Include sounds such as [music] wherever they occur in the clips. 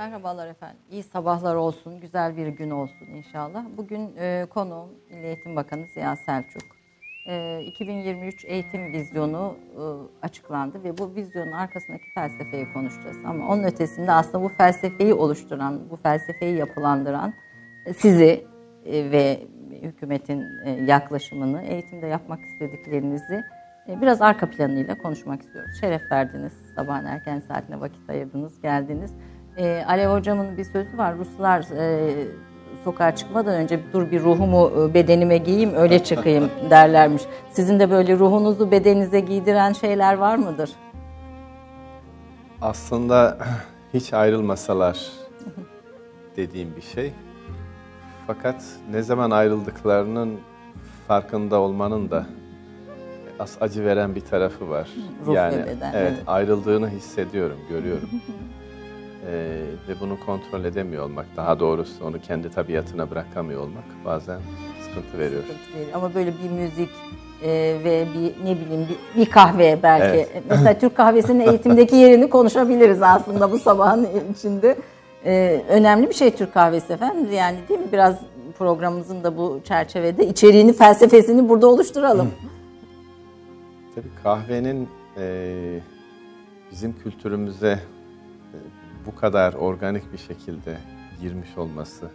Merhabalar efendim. İyi sabahlar olsun, güzel bir gün olsun inşallah. Bugün e, konuğum Milli Eğitim Bakanı Ziya Selçuk. E, 2023 eğitim vizyonu e, açıklandı ve bu vizyonun arkasındaki felsefeyi konuşacağız. Ama onun ötesinde aslında bu felsefeyi oluşturan, bu felsefeyi yapılandıran e, sizi e, ve hükümetin e, yaklaşımını, eğitimde yapmak istediklerinizi e, biraz arka planıyla konuşmak istiyoruz. Şeref verdiniz, sabahın erken saatine vakit ayırdınız, geldiniz. E, Alev hocamın bir sözü var. Ruslar e, sokağa çıkmadan önce dur bir ruhumu e, bedenime giyeyim öyle çıkayım [laughs] derlermiş. Sizin de böyle ruhunuzu bedeninize giydiren şeyler var mıdır? Aslında [clears throat] hiç ayrılmasalar [laughs] dediğim bir şey. Fakat ne zaman ayrıldıklarının farkında olmanın da acı veren bir tarafı var. Ruh yani beden, evet, evet. ayrıldığını hissediyorum, görüyorum. [laughs] Ee, ve bunu kontrol edemiyor olmak, daha doğrusu onu kendi tabiatına bırakamıyor olmak bazen sıkıntı veriyor. Sıkıntı veriyor. Ama böyle bir müzik e, ve bir ne bileyim bir, bir kahve belki. Evet. [laughs] Mesela Türk kahvesinin eğitimdeki yerini konuşabiliriz aslında bu sabahın içinde. E, önemli bir şey Türk kahvesi efendim. Yani değil mi? Biraz programımızın da bu çerçevede içeriğini, felsefesini burada oluşturalım. Tabii kahvenin e, bizim kültürümüze bu kadar organik bir şekilde girmiş olması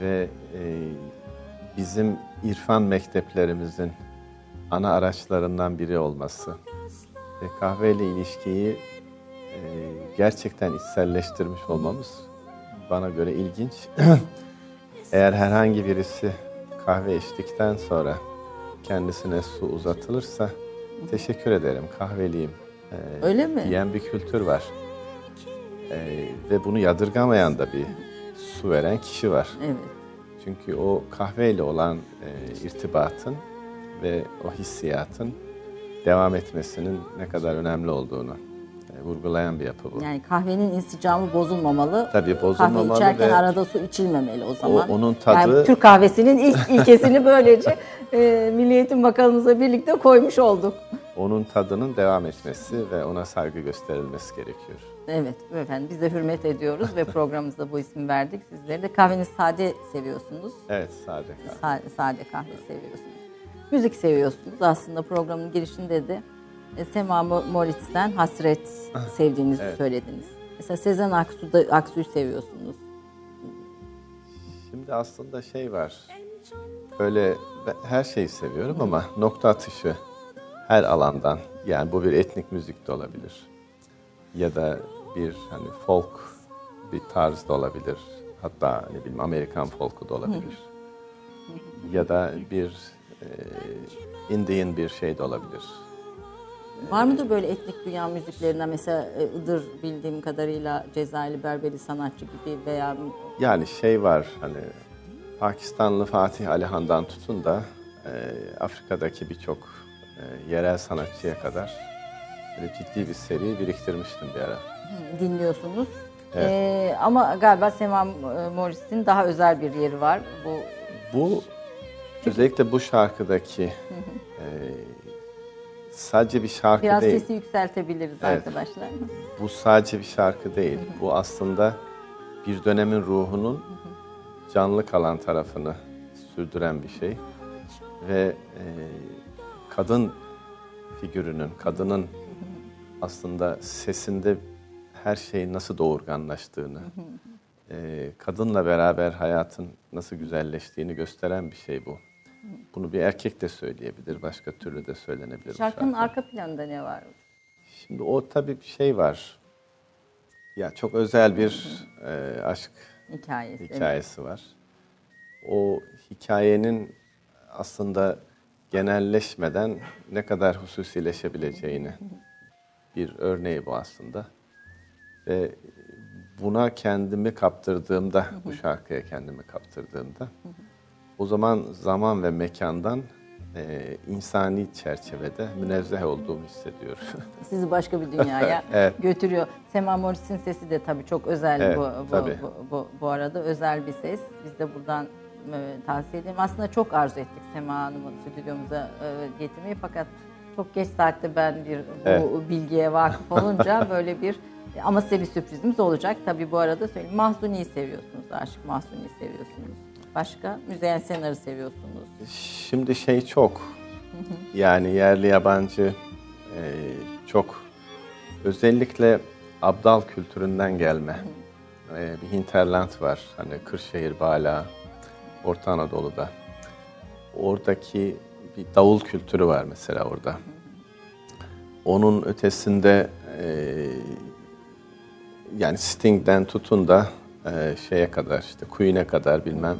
ve e, bizim irfan mekteplerimizin ana araçlarından biri olması ve kahveyle ilişkiyi e, gerçekten içselleştirmiş olmamız bana göre ilginç. [clears throat] Eğer herhangi birisi kahve içtikten sonra kendisine su uzatılırsa teşekkür ederim kahveliyim e, Öyle mi? diyen bir kültür var. E, ve bunu yadırgamayan da bir su veren kişi var. Evet. Çünkü o kahveyle olan e, irtibatın ve o hissiyatın devam etmesinin ne kadar önemli olduğunu e, vurgulayan bir yapı bu. Yani kahvenin insicamı bozulmamalı. Tabii bozulmamalı Kahve içerken ve- arada su içilmemeli o zaman. onun tadı- Yani Türk kahvesinin ilk ilkesini [laughs] böylece e, Milli Eğitim Bakanımızla birlikte koymuş olduk. Onun tadının devam etmesi ve ona saygı gösterilmesi gerekiyor. Evet efendim biz de hürmet ediyoruz ve programımızda bu ismi verdik. Sizleri de kahvenizi sade seviyorsunuz. Evet sade kahve. Sa- sade kahve seviyorsunuz. Müzik seviyorsunuz. Aslında programın girişinde de e, Sema Mo- Moritz'ten Hasret sevdiğinizi Evet. söylediniz. Mesela Sezen Aksu'da Aksu'yu seviyorsunuz. Şimdi aslında şey var. Böyle her şeyi seviyorum ama nokta atışı her alandan yani bu bir etnik müzik de olabilir. Ya da bir hani folk bir tarz da olabilir. Hatta ne bileyim Amerikan folku da olabilir. ya da bir e, Indian bir şey de olabilir. Var mıdır böyle etnik dünya müziklerinden mesela e, Iğdır bildiğim kadarıyla Cezayirli Berberi sanatçı gibi veya Yani şey var hani Pakistanlı Fatih Alihan'dan tutun da e, Afrika'daki birçok e, yerel sanatçıya kadar böyle ciddi bir seri biriktirmiştim bir ara. dinliyorsunuz. Evet. E, ama galiba Sema e, Morris'in daha özel bir yeri var. Bu Bu özellikle bu şarkıdaki e, sadece bir şarkı biraz değil. sesi yükseltebiliriz Evet. arkadaşlar. Bu sadece bir şarkı değil. Bu aslında bir dönemin ruhunun canlı kalan tarafını sürdüren bir şey. Ve e, kadın figürünün, kadının aslında sesinde her şeyin nasıl doğurganlaştığını, e, kadınla beraber hayatın nasıl güzelleştiğini gösteren bir şey bu. Bunu bir erkek de söyleyebilir, başka türlü de söylenebilir. Şarkının şarkı. arka planında ne var? Şimdi o tabii bir şey var. Ya çok özel bir e, aşk Hikayesi. evet. hikayesi var. O hikayenin aslında genelleşmeden ne kadar hususileşebileceğini bir örneği bu aslında. Ve buna kendimi kaptırdığımda, bu şarkıya kendimi kaptırdığımda o zaman zaman ve mekandan e, insani çerçevede münezzeh olduğumu hissediyorum. [laughs] Sizi başka bir dünyaya [laughs] Evet. götürüyor. Sema Morris'in sesi de tabii çok özel Evet, bu, bu, tabii. bu, bu, bu arada özel bir ses. Biz de buradan e, tavsiye edelim. Aslında çok arzu ettik Sema Hanım'ı stüdyomuza e, getirmeyi fakat çok geç saatte ben bir bu Evet. bilgiye vakıf olunca [laughs] böyle bir Ama size bir sürprizimiz olacak. Tabii bu arada söyleyeyim. Mahzuni'yi seviyorsunuz. Aşık Mahzuni'yi seviyorsunuz. Başka? Müzeyyen Senar'ı seviyorsunuz. Şimdi şey çok. Yani yerli yabancı e, çok. Özellikle Abdal kültüründen gelme. E, bir hinterland var. Hani Kırşehir, Bala, Orta Anadolu'da. Oradaki bir davul kültürü var mesela orada. Onun ötesinde e, yani Sting'den tutun da e, şeye kadar işte Queen'e kadar bilmem.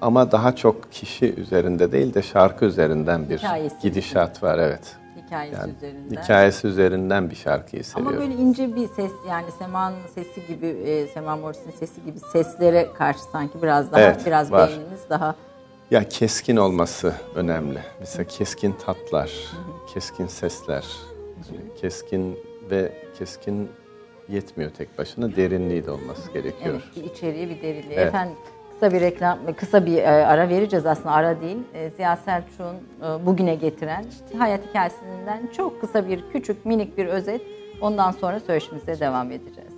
Ama daha çok kişi üzerinde değil de şarkı üzerinden bir Hikayesi gidişat var evet. Hikayesi Yani üzerinden. hikayesi üzerinden bir şarkıyı Ama seviyorum. böyle ince bir ses yani Sema'nın sesi gibi, e, Sema Morris'in sesi gibi seslere karşı sanki biraz daha, Evet, biraz var. beyniniz daha Ya keskin olması önemli. Mesela keskin tatlar, keskin sesler, keskin ve keskin yetmiyor tek başına. Derinliği de olması gerekiyor. Evet, bir içeriği, bir deriliği. Evet. Efendim kısa bir reklam, kısa bir e, ara vereceğiz aslında ara değil. E, Ziya Selçuk'un e, bugüne getiren hayat hikayesinden çok kısa bir küçük minik bir özet. Ondan sonra söyleşimize devam edeceğiz.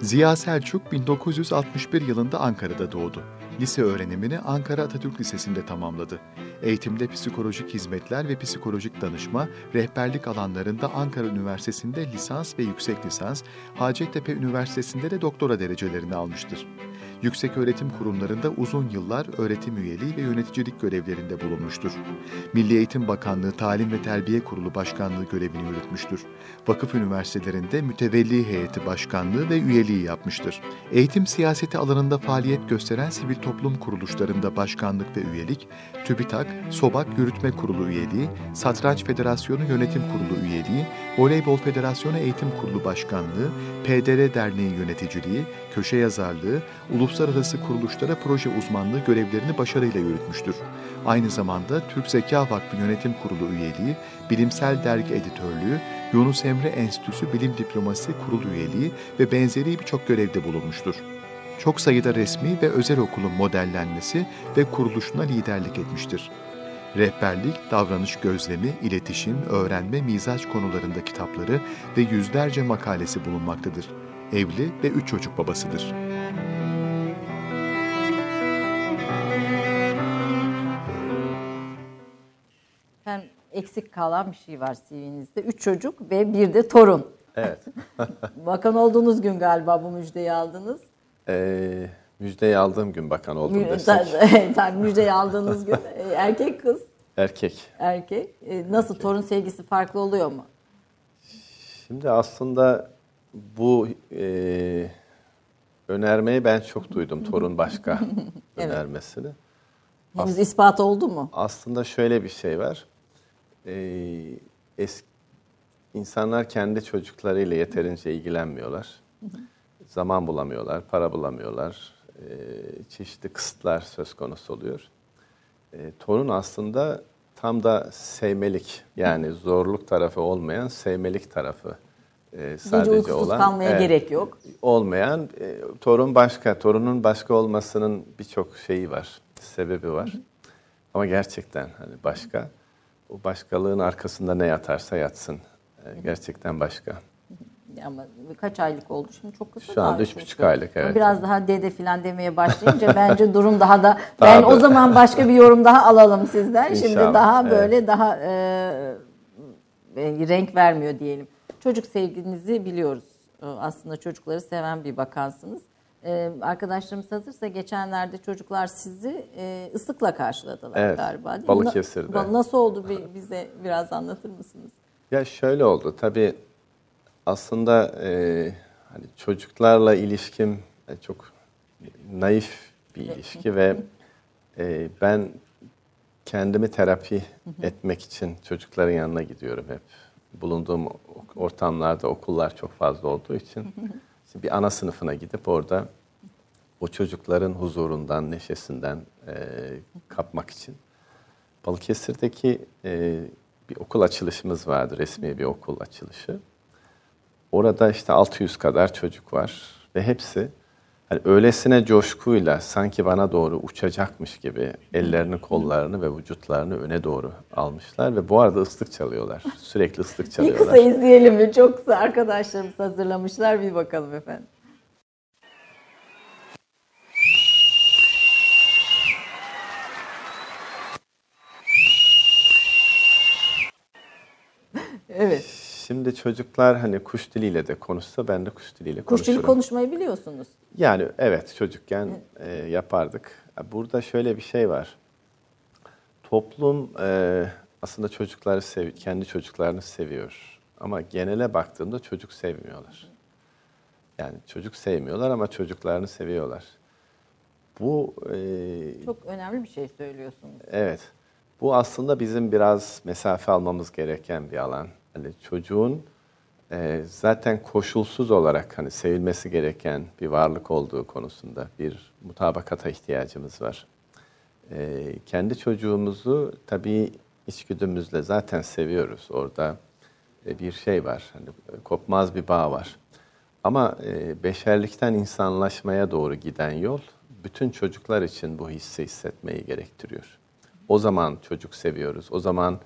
Ziya Selçuk 1961 yılında Ankara'da doğdu. Lise öğrenimini Ankara Atatürk Lisesi'nde tamamladı. Eğitimde psikolojik hizmetler ve psikolojik danışma, rehberlik alanlarında Ankara Üniversitesi'nde lisans ve yüksek lisans, Hacettepe Üniversitesi'nde de doktora derecelerini almıştır. Yüksek öğretim kurumlarında uzun yıllar öğretim üyeliği ve yöneticilik görevlerinde bulunmuştur. Milli Eğitim Bakanlığı Talim ve Terbiye Kurulu Başkanlığı görevini yürütmüştür. Vakıf üniversitelerinde mütevelli heyeti başkanlığı ve üyeliği yapmıştır. Eğitim siyaseti alanında faaliyet gösteren sivil toplum kuruluşlarında başkanlık ve üyelik, TÜBİTAK, SOBAK Yürütme Kurulu üyeliği, Satranç Federasyonu Yönetim Kurulu üyeliği, Voleybol Federasyonu Eğitim Kurulu Başkanlığı, PDR Derneği yöneticiliği, köşe yazarlığı, uluslararası kuruluşlara proje uzmanlığı görevlerini başarıyla yürütmüştür. Aynı zamanda Türk Zeka Vakfı Yönetim Kurulu üyeliği, Bilimsel Dergi Editörlüğü, Yunus Emre Enstitüsü Bilim Diplomasi Kurulu üyeliği ve benzeri birçok görevde bulunmuştur. Çok sayıda resmi ve özel okulun modellenmesi ve kuruluşuna liderlik etmiştir. Rehberlik, davranış gözlemi, iletişim, öğrenme, mizaç konularında kitapları ve yüzlerce makalesi bulunmaktadır. Evli ve üç çocuk babasıdır. Efendim eksik kalan bir şey var CV'nizde. Üç çocuk ve bir de torun. Evet. [laughs] Bakan olduğunuz gün galiba bu müjdeyi aldınız. Ee, müjdeyi aldığım gün bakan oldum Mü- desek. [laughs] Tabii müjdeyi aldığınız gün [laughs] e, erkek kız Erkek. erkek. E, Nasıl torun sevgisi farklı oluyor mu? Şimdi aslında bu e, önermeyi ben çok duydum. Torun başka önermesini. Henüz ispat oldu mu? Aslında şöyle bir şey var. Ee, es, insanlar kendi çocuklarıyla yeterince ilgilenmiyorlar. Zaman bulamıyorlar, para bulamıyorlar. Ee, çeşitli kısıtlar söz konusu oluyor. Ee, torun aslında tam da sevmelik yani zorluk tarafı olmayan sevmelik tarafı e, sadece olan. kalmaya Evet gerek yok. olmayan e, torun başka, torunun başka olmasının birçok şeyi var, sebebi var. Ama gerçekten hani başka. O başkalığın arkasında ne yatarsa yatsın. E, gerçekten başka. Ama kaç aylık oldu şimdi çok kısa. Şu anda daha üç buçuk aylık, evet. Biraz daha dede filan demeye başlayınca bence durum daha da... [laughs] ben Tabii. o zaman başka bir yorum daha alalım sizden. Şimdi İnşallah, daha evet. böyle daha e, e, renk vermiyor diyelim. Çocuk sevginizi biliyoruz. E, Aslında çocukları seven bir bakansınız. E, arkadaşlarımız hazırsa geçenlerde çocuklar sizi e, ıslıkla karşıladılar Evet, galiba. değil? Balıkesir'de. Na- Nasıl oldu bir- bize biraz anlatır mısınız? Ya şöyle oldu tabii aslında e, hani çocuklarla ilişkim e, çok naif bir ilişki ve e, ben kendimi terapi etmek için çocukların yanına gidiyorum hep. Bulunduğum ortamlarda okullar çok fazla olduğu için bir ana sınıfına gidip orada o çocukların huzurundan, neşesinden e, kapmak için. Balıkesir'deki e, bir okul açılışımız vardı, resmi bir okul açılışı. Orada işte 600 kadar çocuk var ve hepsi hani öylesine coşkuyla sanki bana doğru uçacakmış gibi ellerini, kollarını ve vücutlarını öne doğru almışlar ve bu arada ıslık çalıyorlar. Sürekli ıslık Bir çalıyorlar. kısa izleyelim mi? Çok kısa arkadaşlarımız hazırlamışlar. Bir bakalım efendim. Evet. Şimdi çocuklar hani kuş diliyle de konuşsa ben de kuş diliyle Kuş dili konuşurum. konuşmayı biliyorsunuz. Yani evet çocukken e, yapardık. Burada şöyle bir şey var. Toplum e, aslında çocukları sev kendi çocuklarını seviyor. Ama genele baktığımda çocuk sevmiyorlar. Yani çocuk sevmiyorlar ama çocuklarını seviyorlar. Bu e, Çok önemli bir şey söylüyorsunuz. Evet. Bu aslında bizim biraz mesafe almamız gereken bir alan. Hani çocuğun e, zaten koşulsuz olarak hani sevilmesi gereken bir varlık olduğu konusunda bir mutabakata ihtiyacımız var. E, kendi çocuğumuzu tabii içgüdümüzle zaten seviyoruz. Orada e, bir şey var. Hani kopmaz bir bağ var. Ama e, beşerlikten insanlaşmaya doğru giden yol bütün çocuklar için bu hissi hissetmeyi gerektiriyor. O zaman çocuk seviyoruz. O zaman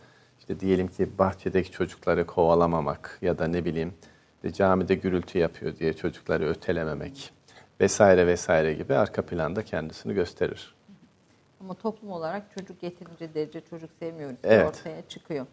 işte diyelim ki bahçedeki çocukları kovalamamak ya da ne bileyim işte camide gürültü yapıyor diye çocukları ötelememek vesaire vesaire gibi arka planda kendisini gösterir. Ama toplum olarak çocuk yeterince derece çocuk sevmiyoruz Evet. ortaya çıkıyor.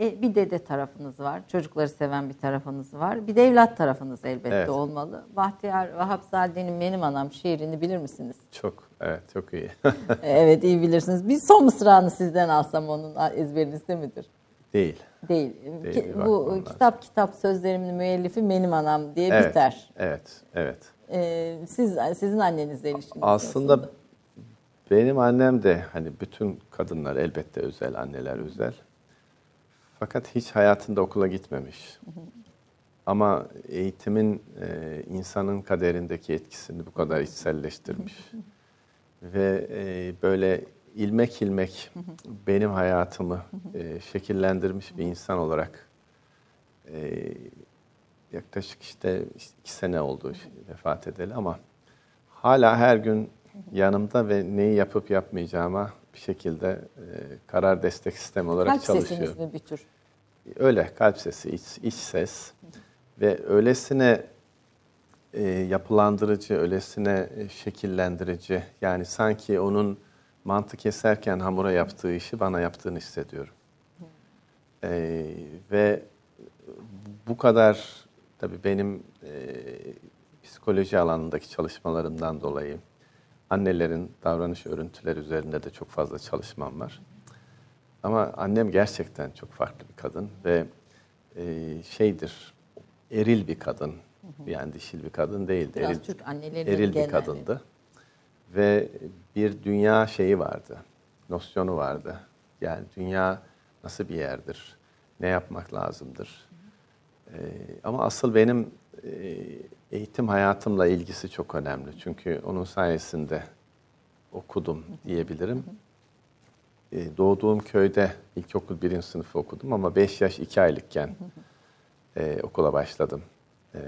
E, bir dede tarafınız var, çocukları seven bir tarafınız var. Bir de evlat tarafınız elbette Evet. olmalı. Bahtiyar Vahapzade'nin Benim Anam şiirini bilir misiniz? Çok evet çok iyi. [laughs] evet iyi bilirsiniz. Bir son mısrağını sizden alsam onun ezberinizde midir? Değil. Değil. Değil, Ki- bu lazım. kitap kitap sözlerimin müellifi Benim Anam diye Evet. biter. Evet. Evet. Ee, siz sizin annenizle ilişkiniz Aslında nasıldı? benim annem de hani bütün kadınlar elbette özel, anneler özel. Fakat hiç hayatında okula gitmemiş. Ama eğitimin e, insanın kaderindeki etkisini bu kadar içselleştirmiş. Ve e, böyle ilmek ilmek benim hayatımı e, şekillendirmiş bir insan olarak e, yaklaşık işte iki sene oldu vefat edeli ama hala her gün yanımda ve neyi yapıp yapmayacağıma bir şekilde e, karar destek sistemi olarak Kalp çalışıyor. sesiniz mi bir tür? Öyle kalp sesi, iç, iç ses ve öylesine e, yapılandırıcı, öylesine e, şekillendirici. Yani sanki onun mantı keserken hamura yaptığı işi bana yaptığını hissediyorum. E, ve bu kadar tabii benim e, psikoloji alanındaki çalışmalarımdan dolayı annelerin davranış örüntüleri üzerinde de çok fazla çalışmam var. Ama annem gerçekten çok farklı bir kadın ve e, şeydir, eril bir kadın. Yani dişil bir kadın değildi. Biraz eril, Türk annelerinin eril bir kadındı. Ve bir dünya şeyi vardı, nosyonu vardı. Yani dünya nasıl bir yerdir, ne yapmak lazımdır. E, ama asıl benim e, eğitim hayatımla ilgisi çok önemli. Çünkü onun sayesinde okudum diyebilirim. E, doğduğum köyde ilkokul birinci sınıfı okudum ama 5 yaş 2 aylıkken e, okula başladım. E,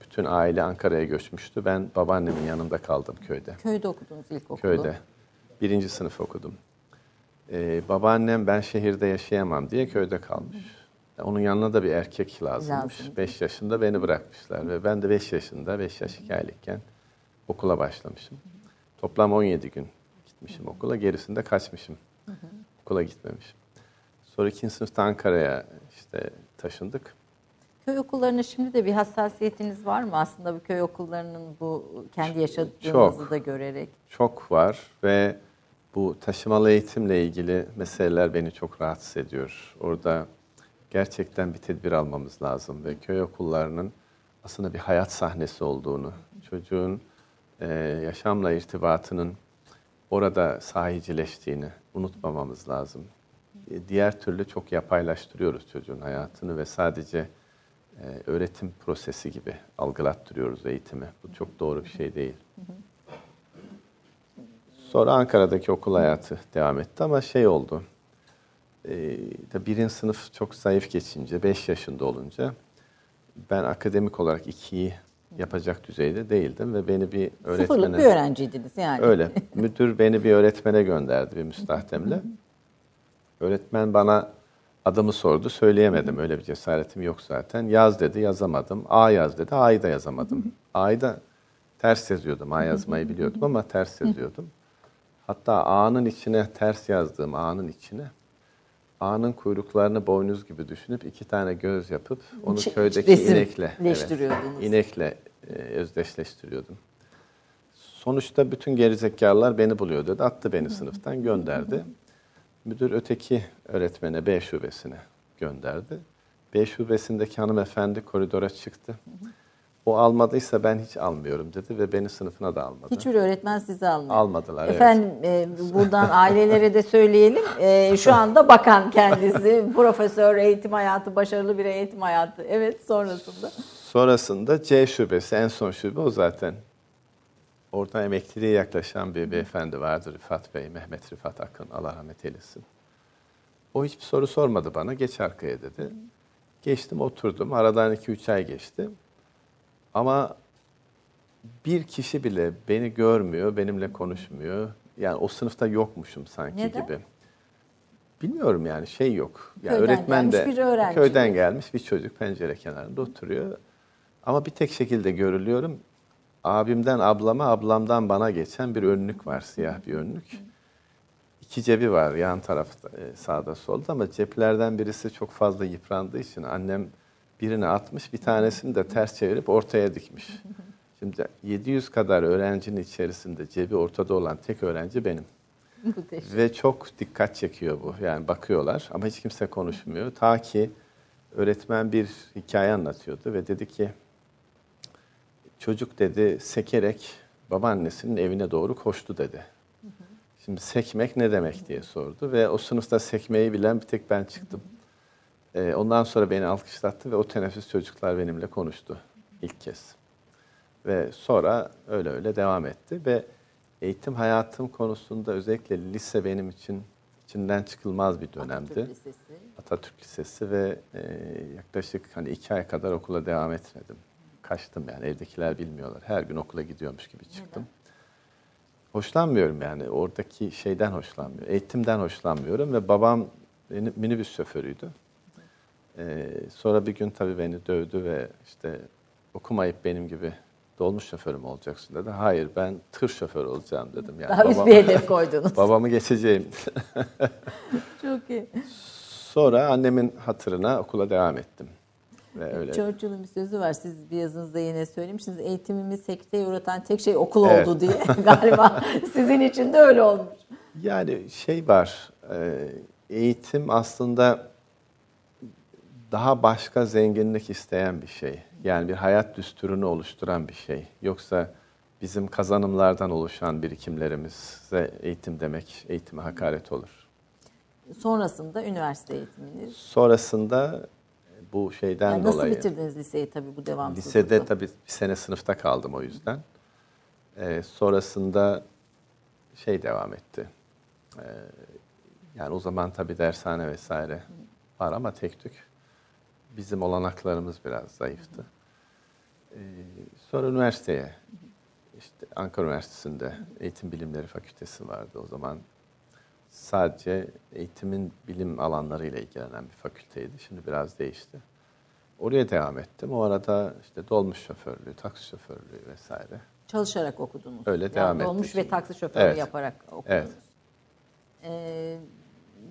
bütün aile Ankara'ya göçmüştü. Ben babaannemin yanında kaldım köyde. Köyde okudunuz ilkokulu. Köyde. Birinci sınıf okudum. E, babaannem ben şehirde yaşayamam diye köyde kalmış. Onun yanına da bir erkek lazımmış. Lazım. 5 yaşında beni bırakmışlar ve ben de 5 yaşında, 5 yaş 2 aylıkken okula başlamışım. Toplam 17 gün gitmişim okula, gerisinde kaçmışım. Okula gitmemişim. Sonra ikinci sınıfta Ankara'ya işte taşındık. Köy okullarına şimdi de bir hassasiyetiniz var mı? Aslında bu köy okullarının bu kendi yaşadığınızı Çok. da görerek. Çok var ve bu taşımalı eğitimle ilgili meseleler beni çok rahatsız ediyor. Orada gerçekten bir tedbir almamız lazım ve köy okullarının aslında bir hayat sahnesi olduğunu, çocuğun e, yaşamla irtibatının orada sahicileştiğini unutmamamız lazım. E, Diğer türlü çok yapaylaştırıyoruz çocuğun hayatını ve sadece öğretim prosesi gibi algılattırıyoruz eğitimi. Bu çok doğru bir şey değil. Sonra Ankara'daki okul hayatı devam etti ama şey oldu. E, birinci sınıf çok zayıf geçince, 5 yaşında olunca ben akademik olarak ikiyi yapacak düzeyde değildim ve beni bir öğretmene... Sıfırlık bir öğrenciydiniz yani. Öyle. Müdür beni bir öğretmene gönderdi bir müstahdemle. Öğretmen bana adımı sordu. Söyleyemedim. Öyle bir cesaretim yok zaten. Yaz dedi. Yazamadım. A yaz dedi. A'yı da yazamadım. A'yı da ters yazıyordum. A yazmayı biliyordum ama ters yazıyordum. Hatta A'nın içine ters yazdığım A'nın içine A'nın kuyruklarını boynuz gibi düşünüp iki tane göz yapıp onu Ç- köydeki resim inekle leştiriyordunuz. inekle e, özdeşleştiriyordum. Sonuçta bütün gerizekalılar beni buluyor dedi. Attı beni sınıftan gönderdi. Müdür öteki öğretmene B şubesine gönderdi. B şubesindeki hanımefendi koridora çıktı. O almadıysa ben hiç almıyorum dedi ve beni sınıfına da almadı. Hiçbir öğretmen sizi almıyor. Almadılar, evet. Efendim e, buradan ailelere de söyleyelim. E, şu anda bakan kendisi. [laughs] Profesör, eğitim hayatı, başarılı bir eğitim hayatı. Evet sonrasında. Sonrasında C şubesi, en son şube o zaten. Orada emekliliğe yaklaşan bir beyefendi vardı Rıfat Bey, Mehmet Rıfat Akın, Allah rahmet eylesin. O hiçbir soru sormadı bana, geç arkaya dedi. Geçtim, oturdum. Aradan 2-3 ay geçti. Ama bir kişi bile beni görmüyor, benimle konuşmuyor. Yani o sınıfta yokmuşum sanki Neden? gibi. Bilmiyorum yani şey yok. Yani Köyden öğretmen de bir öğrenci. köyden gelmiş bir çocuk pencere kenarında oturuyor. Ama bir tek şekilde görülüyorum. Abimden ablama, ablamdan bana geçen bir önlük var, siyah bir önlük. İki cebi var yan tarafta, e, sağda solda ama ceplerden birisi çok fazla yıprandığı için annem birini atmış, bir tanesini de ters çevirip ortaya dikmiş. Şimdi 700 kadar öğrencinin içerisinde cebi ortada olan tek öğrenci benim. Ve çok dikkat çekiyor bu. Yani bakıyorlar ama hiç kimse konuşmuyor. Ta ki öğretmen bir hikaye anlatıyordu ve dedi ki çocuk dedi sekerek babaannesinin evine doğru koştu dedi. Şimdi sekmek ne demek diye sordu ve o sınıfta sekmeyi bilen bir tek ben çıktım. Ee, ondan sonra beni alkışlattı ve o teneffüs çocuklar benimle konuştu ilk kez. Ve sonra öyle öyle devam etti ve eğitim hayatım konusunda özellikle lise benim için içinden çıkılmaz bir dönemdi. Atatürk Lisesi. Atatürk Lisesi ve e, yaklaşık hani iki ay kadar okula devam etmedim. Kaçtım yani evdekiler bilmiyorlar. Her gün okula gidiyormuş gibi çıktım. Hoşlanmıyorum yani oradaki şeyden hoşlanmıyorum. Eğitimden hoşlanmıyorum ve babam minibüs şoförüydü. E, sonra bir gün tabii beni dövdü ve işte okumayıp benim gibi dolmuş şoförüm olacaksın dedi. Hayır ben tır şoförü olacağım dedim. Yani Daha babam- bir hedef koydunuz. [laughs] babamı geçeceğim. Çok iyi. Sonra annemin hatırına okula devam ettim. Öyle. Churchill'ın bir sözü var. Siz bir yazınızda yine söylemişsiniz. Eğitimimi sekteye uğratan tek şey okul Evet. oldu diye. [laughs] Galiba sizin için de öyle olmuş. Yani şey var, e, eğitim aslında daha başka zenginlik isteyen bir şey. Yani bir hayat düsturunu oluşturan bir şey. Yoksa bizim kazanımlardan oluşan birikimlerimize eğitim demek, eğitime hakaret olur. Sonrasında üniversite eğitiminiz. Sonrasında bu şeyden Yani nasıl dolayı... bitirdiniz liseyi tabii bu devamsızlıkla? Lisede tabii bir sene sınıfta kaldım o yüzden. Ee, sonrasında şey devam etti. Ee, yani o zaman tabii dershane vesaire var ama tek tük. Bizim olanaklarımız biraz zayıftı. Ee, sonra üniversiteye, işte Ankara Üniversitesi'nde Eğitim Bilimleri Fakültesi vardı o zaman. Sadece eğitimin bilim alanlarıyla ilgilenen bir fakülteydi. Şimdi biraz değişti. Oraya devam ettim. O arada işte dolmuş şoförlüğü, taksi şoförlüğü vesaire. Çalışarak okudunuz. Öyle Yani devam ettik. Dolmuş ve taksi şoförü Evet. yaparak okudunuz. Evet. Ee,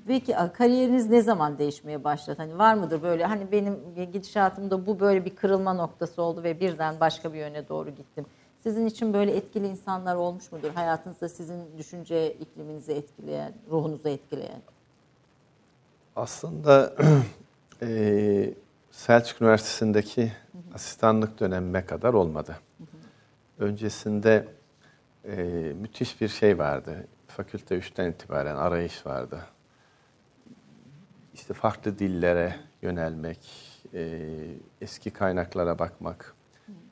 peki kariyeriniz ne zaman değişmeye başladı? Hani var mıdır böyle hani benim gidişatımda bu böyle bir kırılma noktası oldu ve birden başka bir yöne doğru gittim. Sizin için böyle etkili insanlar olmuş mudur? Hayatınızda sizin düşünce ikliminizi etkileyen, ruhunuzu etkileyen. Aslında eee, [clears throat] Selçuk Üniversitesi'ndeki asistanlık dönemime kadar olmadı. Öncesinde eee, müthiş bir şey vardı. Fakülte 3'ten itibaren arayış vardı. İşte farklı dillere yönelmek, eee, eski kaynaklara bakmak,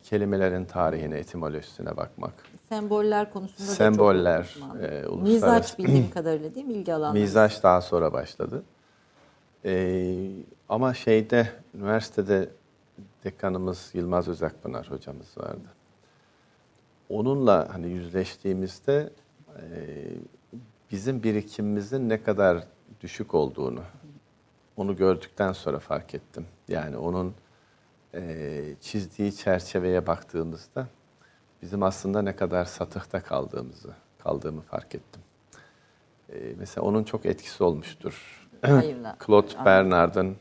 kelimelerin tarihine, etimolojisine bakmak. Semboller konusunda da Semboller, çok uzman. e, uluslararası- Mizaç [clears throat] bildiğim kadarıyla değil mi ilgi alanları? Mizaç daha sonra başladı. Ee, ama şeyde üniversitede dekanımız Yılmaz Özakpınar hocamız vardı. Onunla hani yüzleştiğimizde e, bizim birikimimizin ne kadar düşük olduğunu onu gördükten sonra fark ettim. Yani onun e, çizdiği çerçeveye baktığımızda bizim aslında ne kadar satıhta kaldığımızı kaldığımı fark ettim. E, mesela onun çok etkisi olmuştur. [clears throat] Claude Bernard'ın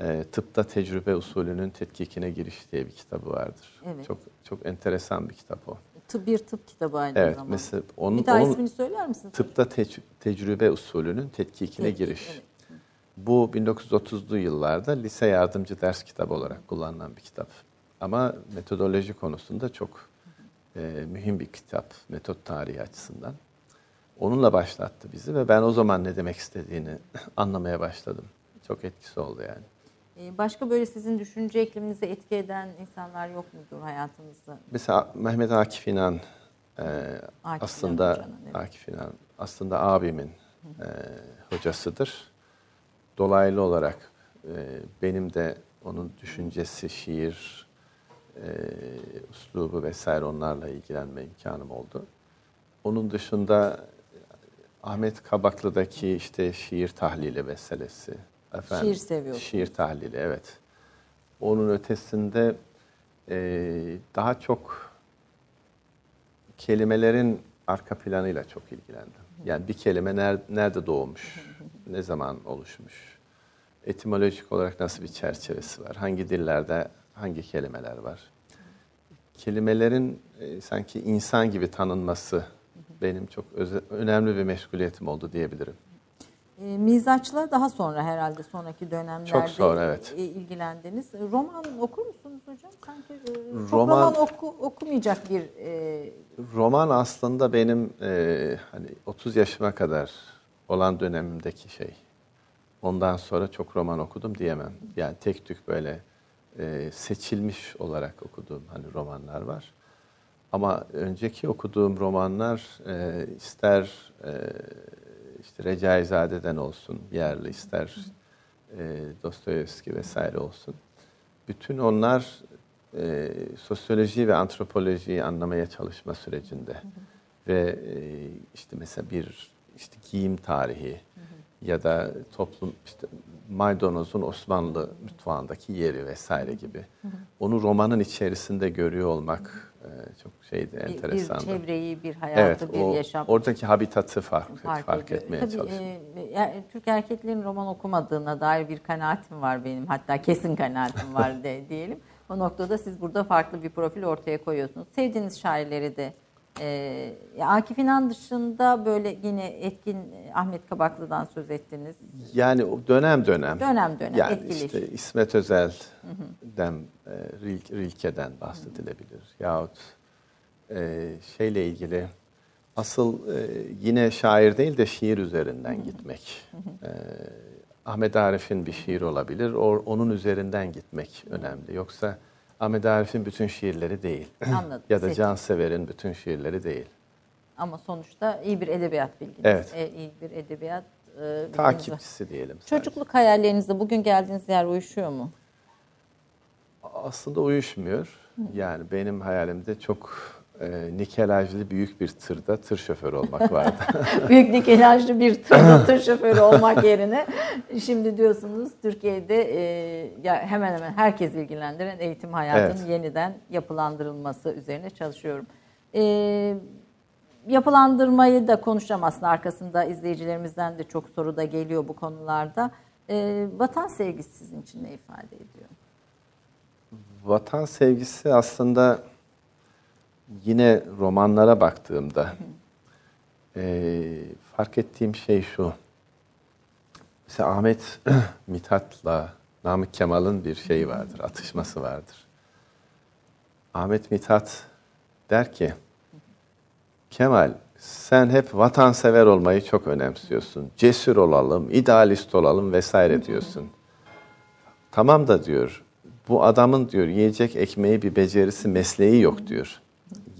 e, Tıpta Tecrübe Usulünün Tetkikine Giriş diye bir kitabı vardır. Evet. Çok çok enteresan bir kitap o. Tıp bir tıp kitabı aynı Evet, zamanda. mesela onun, bir daha onun ismini söyler misiniz? Tıpta Tec- Tecrübe Usulünün Tetkikine Tetkik, Giriş. evet. Bu 1930'lu yıllarda lise yardımcı ders kitabı olarak kullanılan bir kitap. Ama metodoloji konusunda çok e, mühim bir kitap, metot tarihi açısından. Onunla başlattı bizi ve ben o zaman ne demek istediğini [laughs] anlamaya başladım. Çok etkisi oldu yani. Ee, Başka böyle sizin düşünce ikliminize etki eden insanlar yok mudur hayatınızda? Mesela Mehmet Akif İnan e, Akif aslında İnan Hoca'nın, evet. Akif İnan aslında abimin e, hocasıdır. Dolaylı olarak e, benim de onun düşüncesi, şiir, e, üslubu vesaire onlarla ilgilenme imkanım oldu. Onun dışında Ahmet Kabaklı'daki işte şiir tahlili meselesi. Efendim, Şiir seviyorsunuz. Şiir tahlili, evet. Onun ötesinde e, daha çok kelimelerin arka planıyla çok ilgilendim. Yani bir kelime ner- nerede doğmuş, ne zaman oluşmuş, etimolojik olarak nasıl bir çerçevesi var, hangi dillerde hangi kelimeler var. Kelimelerin e, sanki insan gibi tanınması benim çok öze- önemli bir meşguliyetim oldu diyebilirim. E, mizaçla daha sonra herhalde sonraki dönemlerde Çok sonra, evet. e, ilgilendiniz. Roman okur musunuz hocam? Sanki e, çok Roman- roman oku, okumayacak bir e, Roman aslında benim e, hani 30 yaşıma kadar olan dönemimdeki şey. Ondan sonra çok roman okudum diyemem. Yani tek tük böyle e, seçilmiş olarak okuduğum hani romanlar var. Ama önceki okuduğum romanlar e, ister e, işte Recaizade'den olsun yerli, ister e, Dostoyevski vesaire olsun. Bütün onlar e, sosyoloji ve antropolojiyi anlamaya çalışma sürecinde ve e, işte mesela bir işte giyim tarihi ya da toplum işte maydanozun Osmanlı mutfağındaki yeri vesaire gibi onu romanın içerisinde görüyor olmak e, çok şeydi bir, bir çevreyi, bir hayatı, Evet, bir o, yaşam oradaki habitatı fark, fark, ediyor. etmeye Tabii, e, yani Türk erkeklerin roman okumadığına dair bir kanaatim var benim. Hatta kesin kanaatim var de, diyelim. O noktada siz burada farklı bir profil ortaya koyuyorsunuz. Sevdiğiniz şairleri de e, ya Akif İnan dışında böyle yine etkin e, Ahmet Kabaklı'dan söz ettiniz. Yani dönem dönem. Dönem dönem Yani etkileşim. işte İsmet Özel'den, e, Rilk- Rilke'den bahsedilebilir. Yahut e, şeyle ilgili asıl e, yine şair değil de şiir üzerinden gitmek. E, Ahmet Arif'in bir şiir olabilir. O, onun üzerinden gitmek önemli. Yoksa Ahmet Arif'in bütün şiirleri değil. Anladım. [laughs] ya da. Cansever'in bütün şiirleri değil. Ama sonuçta iyi bir edebiyat bilginiz. Evet. E, iyi bir edebiyat e, bilginiz var. Takipçisi diyelim. sadece. Çocukluk hayallerinizle bugün geldiğiniz yer uyuşuyor mu? Aslında uyuşmuyor. Yani benim hayalimde çok e, nikelajlı büyük bir tırda tır şoförü olmak vardı. [laughs] Büyük nikelajlı bir tır, tır [laughs] şoförü olmak yerine şimdi diyorsunuz Türkiye'de e, ya hemen hemen herkes ilgilendiren eğitim hayatının Evet. yeniden yapılandırılması üzerine çalışıyorum. E, yapılandırmayı da konuşacağım aslında arkasında izleyicilerimizden de çok soru da geliyor bu konularda. E, vatan sevgisi sizin için ne ifade ediyor? Vatan sevgisi aslında yine romanlara baktığımda e, fark ettiğim şey şu. Mesela Ahmet [clears throat] Mithat'la Namık Kemal'ın bir şeyi vardır, atışması vardır. Ahmet Mithat der ki, Kemal sen hep vatansever olmayı çok önemsiyorsun. Cesur olalım, idealist olalım vesaire diyorsun. Tamam da diyor, bu adamın diyor yiyecek ekmeği bir becerisi, mesleği yok diyor.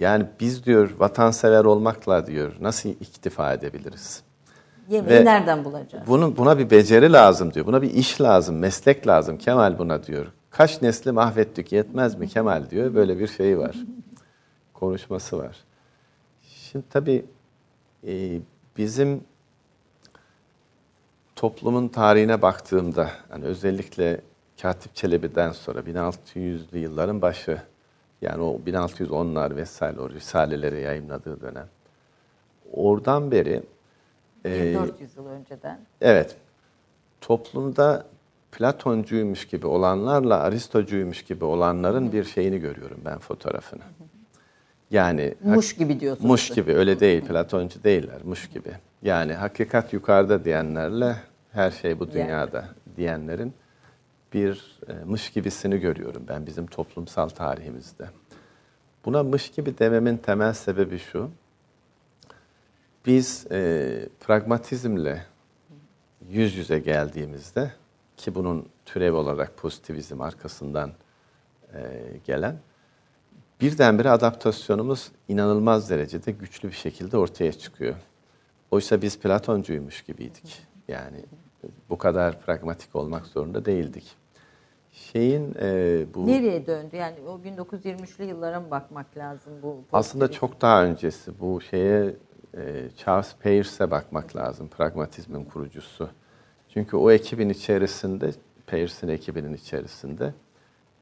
Yani biz diyor vatansever olmakla diyor nasıl iktifa edebiliriz? Yemeği Ve nereden bulacağız? Bunun buna bir beceri lazım diyor. Buna bir iş lazım, meslek lazım. Kemal buna diyor. kaç nesli mahvettik yetmez mi Kemal diyor. Böyle bir şey var. [laughs] Konuşması var. Şimdi tabii e, bizim toplumun tarihine baktığımda yani özellikle Katip Çelebi'den sonra 1600'lü yılların başı yani o 1610'lar vesaire o risaleleri yayınladığı dönem. Oradan beri e, 400 yıl önceden. Evet. Toplumda Platoncuymuş gibi olanlarla Aristocuymuş gibi olanların bir şeyini görüyorum ben fotoğrafını. Yani muş gibi diyorsunuz. Muş gibi öyle değil. Platoncu değiller. Muş gibi. Yani hakikat yukarıda diyenlerle her şey bu dünyada yani. diyenlerin bir e, mış gibisini görüyorum ben bizim toplumsal tarihimizde. Buna mış gibi dememin temel sebebi şu. Biz e, pragmatizmle yüz yüze geldiğimizde ki bunun türev olarak pozitivizm arkasından e, gelen birdenbire adaptasyonumuz inanılmaz derecede güçlü bir şekilde ortaya çıkıyor. Oysa biz Platoncuymuş gibiydik. Yani bu kadar pragmatik olmak zorunda değildik. Şeyin e, bu nereye döndü? Yani o 1923'lü yıllara mı bakmak lazım bu? Aslında çok daha öncesi bu şeye e, Charles Peirce'e bakmak lazım. Pragmatizmin kurucusu. Çünkü o ekibin içerisinde, Peirce'in ekibinin içerisinde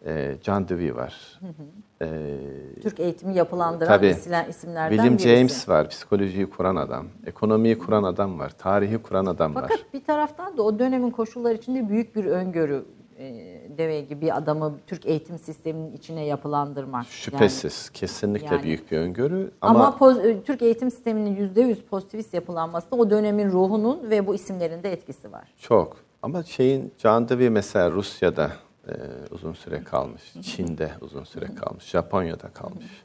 e, John Dewey var. Hı hı. E, Türk eğitimi yapılandıran tabii, isimlerden William birisi. James var, psikolojiyi kuran adam. Ekonomiyi kuran adam var, tarihi kuran adam Fakat var. Fakat bir taraftan da o dönemin koşulları içinde büyük bir öngörü e, deve gibi adamı Türk eğitim sisteminin içine yapılandırmak. Şüphesiz, yani, kesinlikle yani, büyük bir öngörü. Ama, ama poz, e, Türk eğitim sisteminin yüzde yüz pozitivist yapılanması da o dönemin ruhunun ve bu isimlerin de etkisi var. Çok. Ama şeyin Can Dewey mesela Rusya'da e, uzun süre kalmış, Çin'de uzun süre kalmış, Japonya'da kalmış.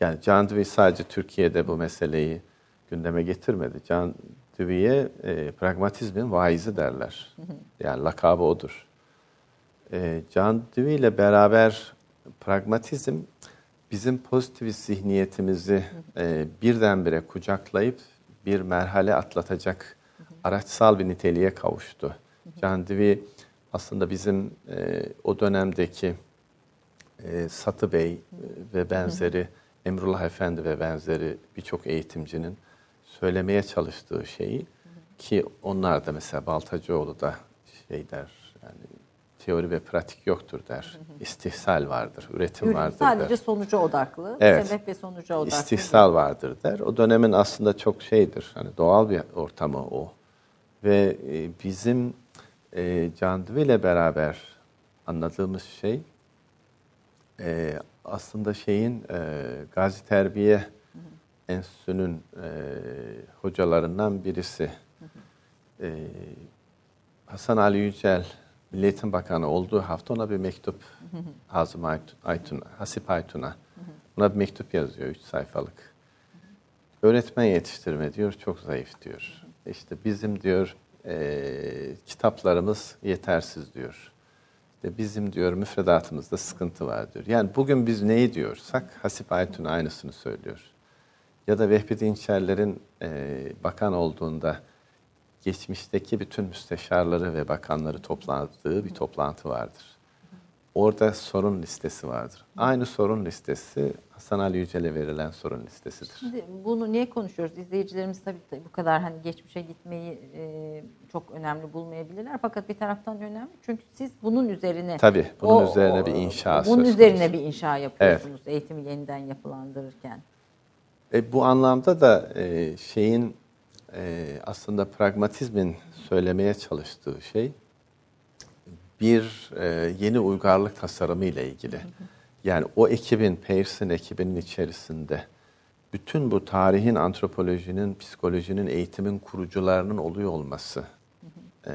Yani Can Dewey sadece Türkiye'de bu meseleyi gündeme getirmedi. Can Dewey'e e, pragmatizmin vaizi derler. Yani lakabı odur. E, Can Dewey ile beraber pragmatizm bizim pozitivist zihniyetimizi e, birdenbire kucaklayıp bir merhale atlatacak araçsal bir niteliğe kavuştu. Can Dewey aslında bizim e, o dönemdeki e, Satı Bey ve benzeri, Emrullah Efendi ve benzeri birçok eğitimcinin söylemeye çalıştığı şeyi ki onlar da mesela Baltacıoğlu da şey der, yani teori ve pratik yoktur der. İstihsal vardır, üretim Ürün, vardır sadece der. sonuca odaklı, evet. sebep ve sonuca odaklı. İstihsal vardır der. O dönemin aslında çok şeydir, hani doğal bir ortamı o. Ve e, bizim e, Can ile beraber anladığımız şey e, aslında şeyin e, Gazi Terbiye Enstitüsü'nün e, hocalarından birisi. E, Hasan Ali Yücel Milli Eğitim Bakanı olduğu hafta ona bir mektup Hazım Aytun, Hasip Aytun'a ona bir mektup yazıyor, üç sayfalık. Öğretmen yetiştirme diyor, çok zayıf diyor. İşte bizim diyor e, kitaplarımız yetersiz diyor. İşte bizim diyor müfredatımızda sıkıntı var diyor. Yani bugün biz neyi diyorsak Hasip Aytun aynısını söylüyor. Ya da Vehbi Dinçerler'in e, bakan olduğunda geçmişteki bütün müsteşarları ve bakanları topladığı bir toplantı vardır. Orada sorun listesi vardır. Aynı sorun listesi Hasan Ali Yücel'e verilen sorun listesidir. Şimdi bunu niye konuşuyoruz? İzleyicilerimiz tabii bu kadar hani geçmişe gitmeyi e, çok önemli bulmayabilirler. Fakat bir taraftan önemli. Çünkü siz bunun üzerine Tabii bunun o, üzerine bir inşa Bunun üzerine bir inşa yapıyorsunuz evet. eğitimi yeniden yapılandırırken. E, bu anlamda da e, şeyin e, aslında pragmatizmin söylemeye çalıştığı şey bir e, yeni uygarlık tasarımı ile ilgili. Yani o ekibin, Peirce'in ekibinin içerisinde bütün bu tarihin, antropolojinin, psikolojinin, eğitimin kurucularının oluyor olması e,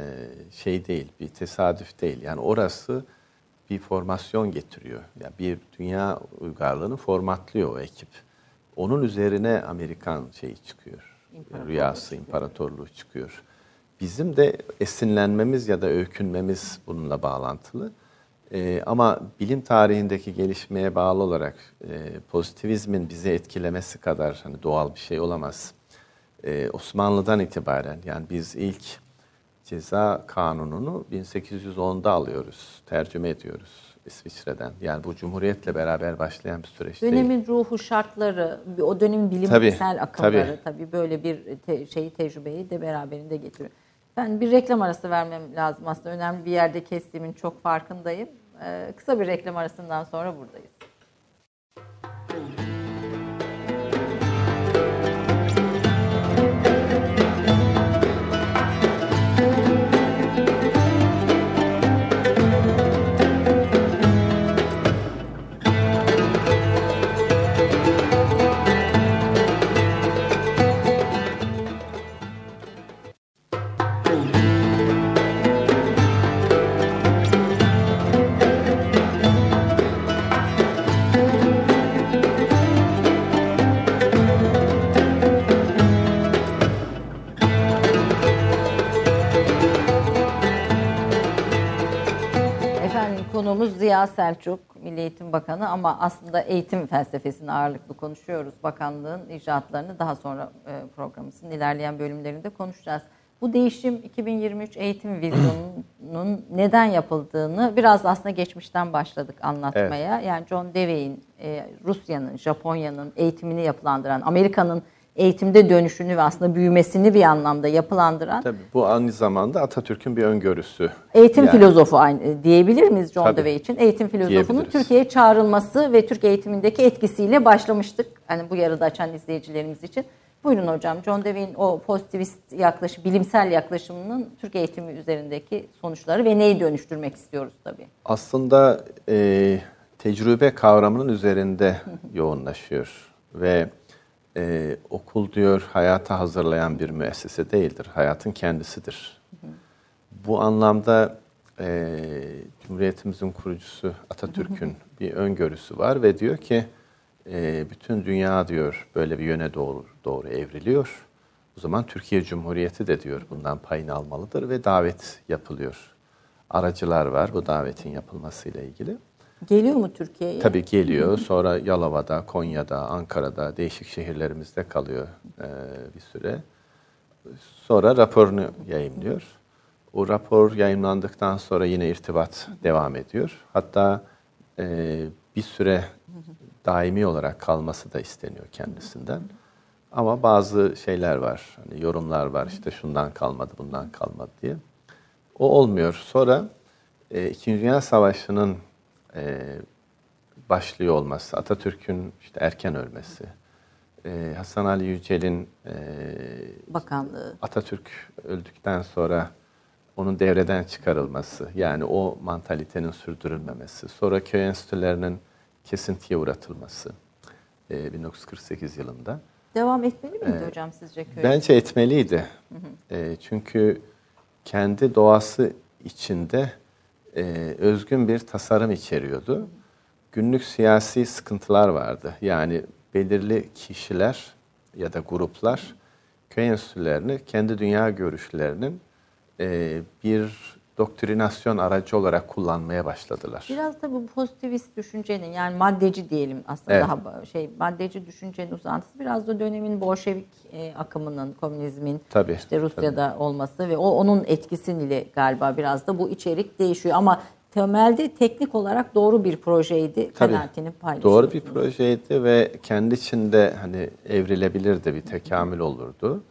şey değil, bir tesadüf değil. Yani orası bir formasyon getiriyor. Yani bir dünya uygarlığını formatlıyor o ekip. Onun üzerine Amerikan şeyi çıkıyor. Rüyası, imparatorluğu çıkıyor. Bizim de esinlenmemiz ya da öykünmemiz bununla bağlantılı. Ee, ama bilim tarihindeki gelişmeye bağlı olarak e, pozitivizmin bizi etkilemesi kadar hani doğal bir şey olamaz. Ee, Osmanlı'dan itibaren yani biz ilk ceza kanununu 1810'da alıyoruz, tercüme ediyoruz İsviçre'den. Yani bu Cumhuriyet'le beraber başlayan bir süreç Dönemin değil. ruhu, şartları, o dönemin bilimsel Tabii, akılları tabii. tabii, böyle bir te- şeyi tecrübeyi de beraberinde getiriyor. Ben bir reklam arası vermem lazım aslında. Önemli bir yerde kestiğimin çok farkındayım. Ee, kısa bir reklam arasından sonra buradayız. Ziya Selçuk, Milli Eğitim Bakanı ama aslında eğitim felsefesini ağırlıklı konuşuyoruz. Bakanlığın icraatlarını daha sonra e, programımızın ilerleyen bölümlerinde konuşacağız. Bu değişim 2023 eğitim vizyonunun [clears throat] neden yapıldığını biraz aslında geçmişten başladık anlatmaya. Yani John Dewey'in, e, Rusya'nın, Japonya'nın eğitimini yapılandıran, Amerika'nın eğitimde dönüşünü ve aslında büyümesini bir anlamda yapılandıran Tabii bu aynı zamanda Atatürk'ün bir öngörüsü. Eğitim Yani filozofu aynı diyebilir miyiz John Tabii. Dewey için? Eğitim filozofunun. Türkiye'ye çağrılması ve Türk eğitimindeki etkisiyle başlamıştık. Hani bu yarıda açan izleyicilerimiz için. Buyurun hocam. John Dewey'in o pozitivist yaklaşım, bilimsel yaklaşımının Türk eğitimi üzerindeki sonuçları ve neyi dönüştürmek istiyoruz tabii. Aslında e, tecrübe kavramının üzerinde [laughs] yoğunlaşıyor ve e, okul diyor hayata hazırlayan bir müessese değildir, hayatın kendisidir. Bu anlamda e, Cumhuriyetimizin kurucusu Atatürk'ün [laughs] bir öngörüsü var ve diyor ki e, bütün dünya diyor böyle bir yöne doğru doğru evriliyor. O zaman Türkiye Cumhuriyeti de diyor bundan payını almalıdır ve davet yapılıyor. Aracılar var bu davetin yapılmasıyla ilgili. Geliyor mu Türkiye'ye? Tabii geliyor. Sonra Yalova'da, Konya'da, Ankara'da değişik şehirlerimizde kalıyor e, bir süre. Sonra raporunu yayınlıyor. O rapor yayınlandıktan sonra yine irtibat devam ediyor. Hatta e, bir süre daimi olarak kalması da isteniyor kendisinden. Ama bazı şeyler var, hani yorumlar var işte şundan kalmadı, bundan kalmadı diye. O olmuyor. Sonra e, İkinci Dünya Savaşı'nın e, başlıyor olması, Atatürk'ün işte erken ölmesi, e, Hasan Ali Yücel'in e, Bakanlığı. Atatürk öldükten sonra onun devreden çıkarılması, yani o mantalitenin sürdürülmemesi, sonra köy enstitülerinin kesintiye uğratılması e, 1948 yılında. Devam etmeli miydi hocam sizce köy? Bence etmeliydi. E, çünkü kendi doğası içinde e, özgün bir tasarım içeriyordu. Günlük siyasi sıkıntılar vardı. Yani belirli kişiler ya da gruplar köy enstitülerini kendi dünya görüşlerinin e, bir doktrinasyon aracı olarak kullanmaya başladılar. Biraz da bu pozitivist düşüncenin yani maddeci diyelim aslında Evet. daha şey maddeci düşüncenin uzantısı biraz da dönemin Bolşevik e, akımının, komünizmin Tabii, işte Rusya'da olması ve o onun etkisiyle galiba biraz da bu içerik değişiyor ama temelde teknik olarak doğru bir projeydi. Tabii. Kanaatini paylaşıyorsunuz. Doğru bir projeydi ve kendi içinde hani evrilebilirdi, bir tekamül olurdu.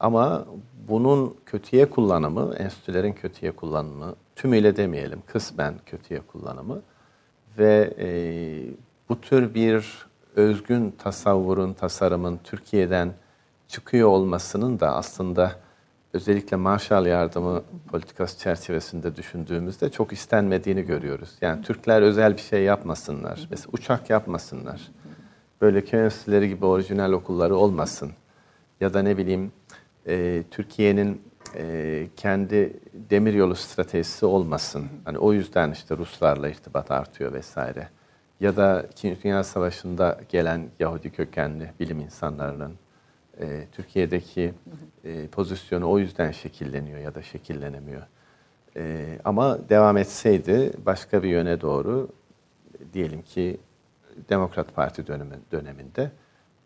Ama bunun kötüye kullanımı, enstitülerin kötüye kullanımı, tümüyle demeyelim, kısmen kötüye kullanımı ve e, bu tür bir özgün tasavvurun, tasarımın Türkiye'den çıkıyor olmasının da aslında özellikle Marshall yardımı politikası çerçevesinde düşündüğümüzde çok istenmediğini görüyoruz. Yani Türkler özel bir şey yapmasınlar. Mesela uçak yapmasınlar. Böyle köy enstitüleri gibi orijinal okulları olmasın. Ya da ne bileyim e, Türkiye'nin e, kendi demiryolu stratejisi olmasın. Hani o yüzden işte Ruslarla irtibat artıyor vesaire. Ya da İkinci Dünya Savaşı'nda gelen Yahudi kökenli bilim insanlarının e, Türkiye'deki e, pozisyonu o yüzden şekilleniyor ya da şekillenemiyor. E, ama devam etseydi başka bir yöne doğru diyelim ki Demokrat Parti dönemi, döneminde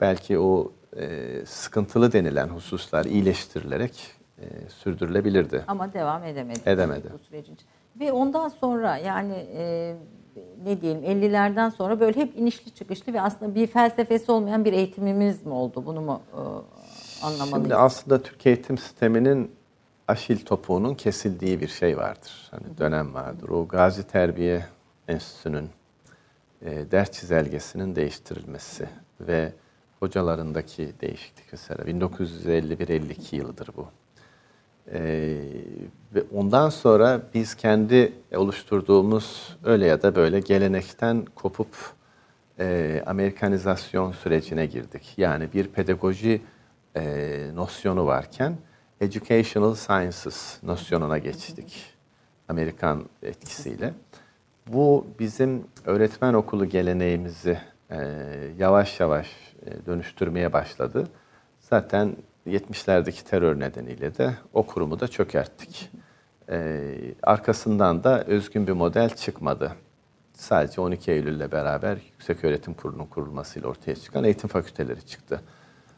belki o e, sıkıntılı denilen hususlar iyileştirilerek e, sürdürülebilirdi. Ama devam edemedi. Edemedi. Bu sürecin. Ve ondan sonra yani e, ne diyelim 50'lerden sonra böyle hep inişli çıkışlı ve aslında bir felsefesi olmayan bir eğitimimiz mi oldu? Bunu mu e, anlamalıyız? Şimdi aslında Türk eğitim sisteminin aşil topuğunun kesildiği bir şey vardır. Hani dönem vardır. O Gazi Terbiye Enstitüsü'nün e, ders çizelgesinin değiştirilmesi ve hocalarındaki değişiklik mesela 1951-52 yılıdır bu. E, ve ondan sonra biz kendi oluşturduğumuz öyle ya da böyle gelenekten kopup e, Amerikanizasyon sürecine girdik. Yani bir pedagoji e, nosyonu varken educational sciences nosyonuna geçtik. Amerikan etkisiyle. Bu bizim öğretmen okulu geleneğimizi yavaş yavaş e, dönüştürmeye başladı. Zaten 70'lerdeki terör nedeniyle de o kurumu da çökerttik. E, arkasından da özgün bir model çıkmadı. Sadece 12 Eylül ile beraber Yüksek Öğretim Kurulu'nun kurulmasıyla ortaya çıkan eğitim fakülteleri çıktı.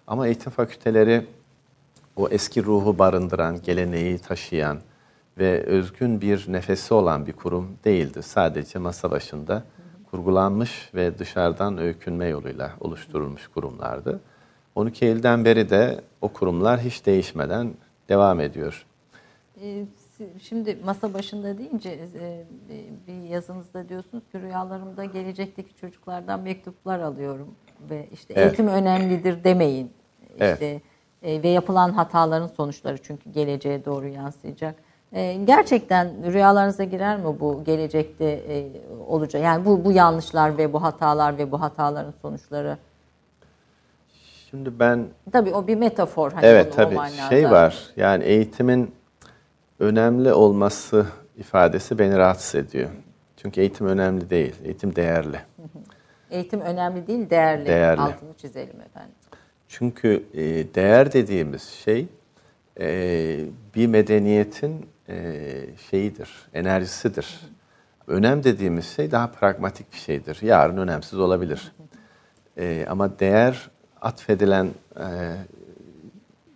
Ama eğitim fakülteleri o eski ruhu barındıran, geleneği taşıyan ve özgün bir nefesi olan bir kurum değildi. Sadece masa başında kurgulanmış ve dışarıdan öykünme yoluyla oluşturulmuş kurumlardı. 12 Eylül'den beri de o kurumlar hiç değişmeden devam ediyor. Ee, Şimdi masa başında deyince e, bir yazınızda diyorsunuz ki rüyalarımda gelecekteki çocuklardan mektuplar alıyorum ve işte Evet. eğitim önemlidir demeyin. Evet. İşte e, ve yapılan hataların sonuçları çünkü geleceğe doğru yansıyacak. E, Gerçekten rüyalarınıza girer mi bu gelecekte e, olacak? Yani bu bu yanlışlar ve bu hatalar ve bu hataların sonuçları. Şimdi ben Tabii o bir metafor. Hani evet tabii şey var. Yani eğitimin önemli olması ifadesi beni rahatsız ediyor. Çünkü eğitim önemli değil. Eğitim değerli. Eğitim önemli değil, değerli. Değerli. Altını çizelim efendim. Çünkü e, değer dediğimiz şey e, bir medeniyetin e, şeyidir, enerjisidir. Önem dediğimiz şey daha pragmatik bir şeydir. Yarın önemsiz olabilir. E, ama değer atfedilen e,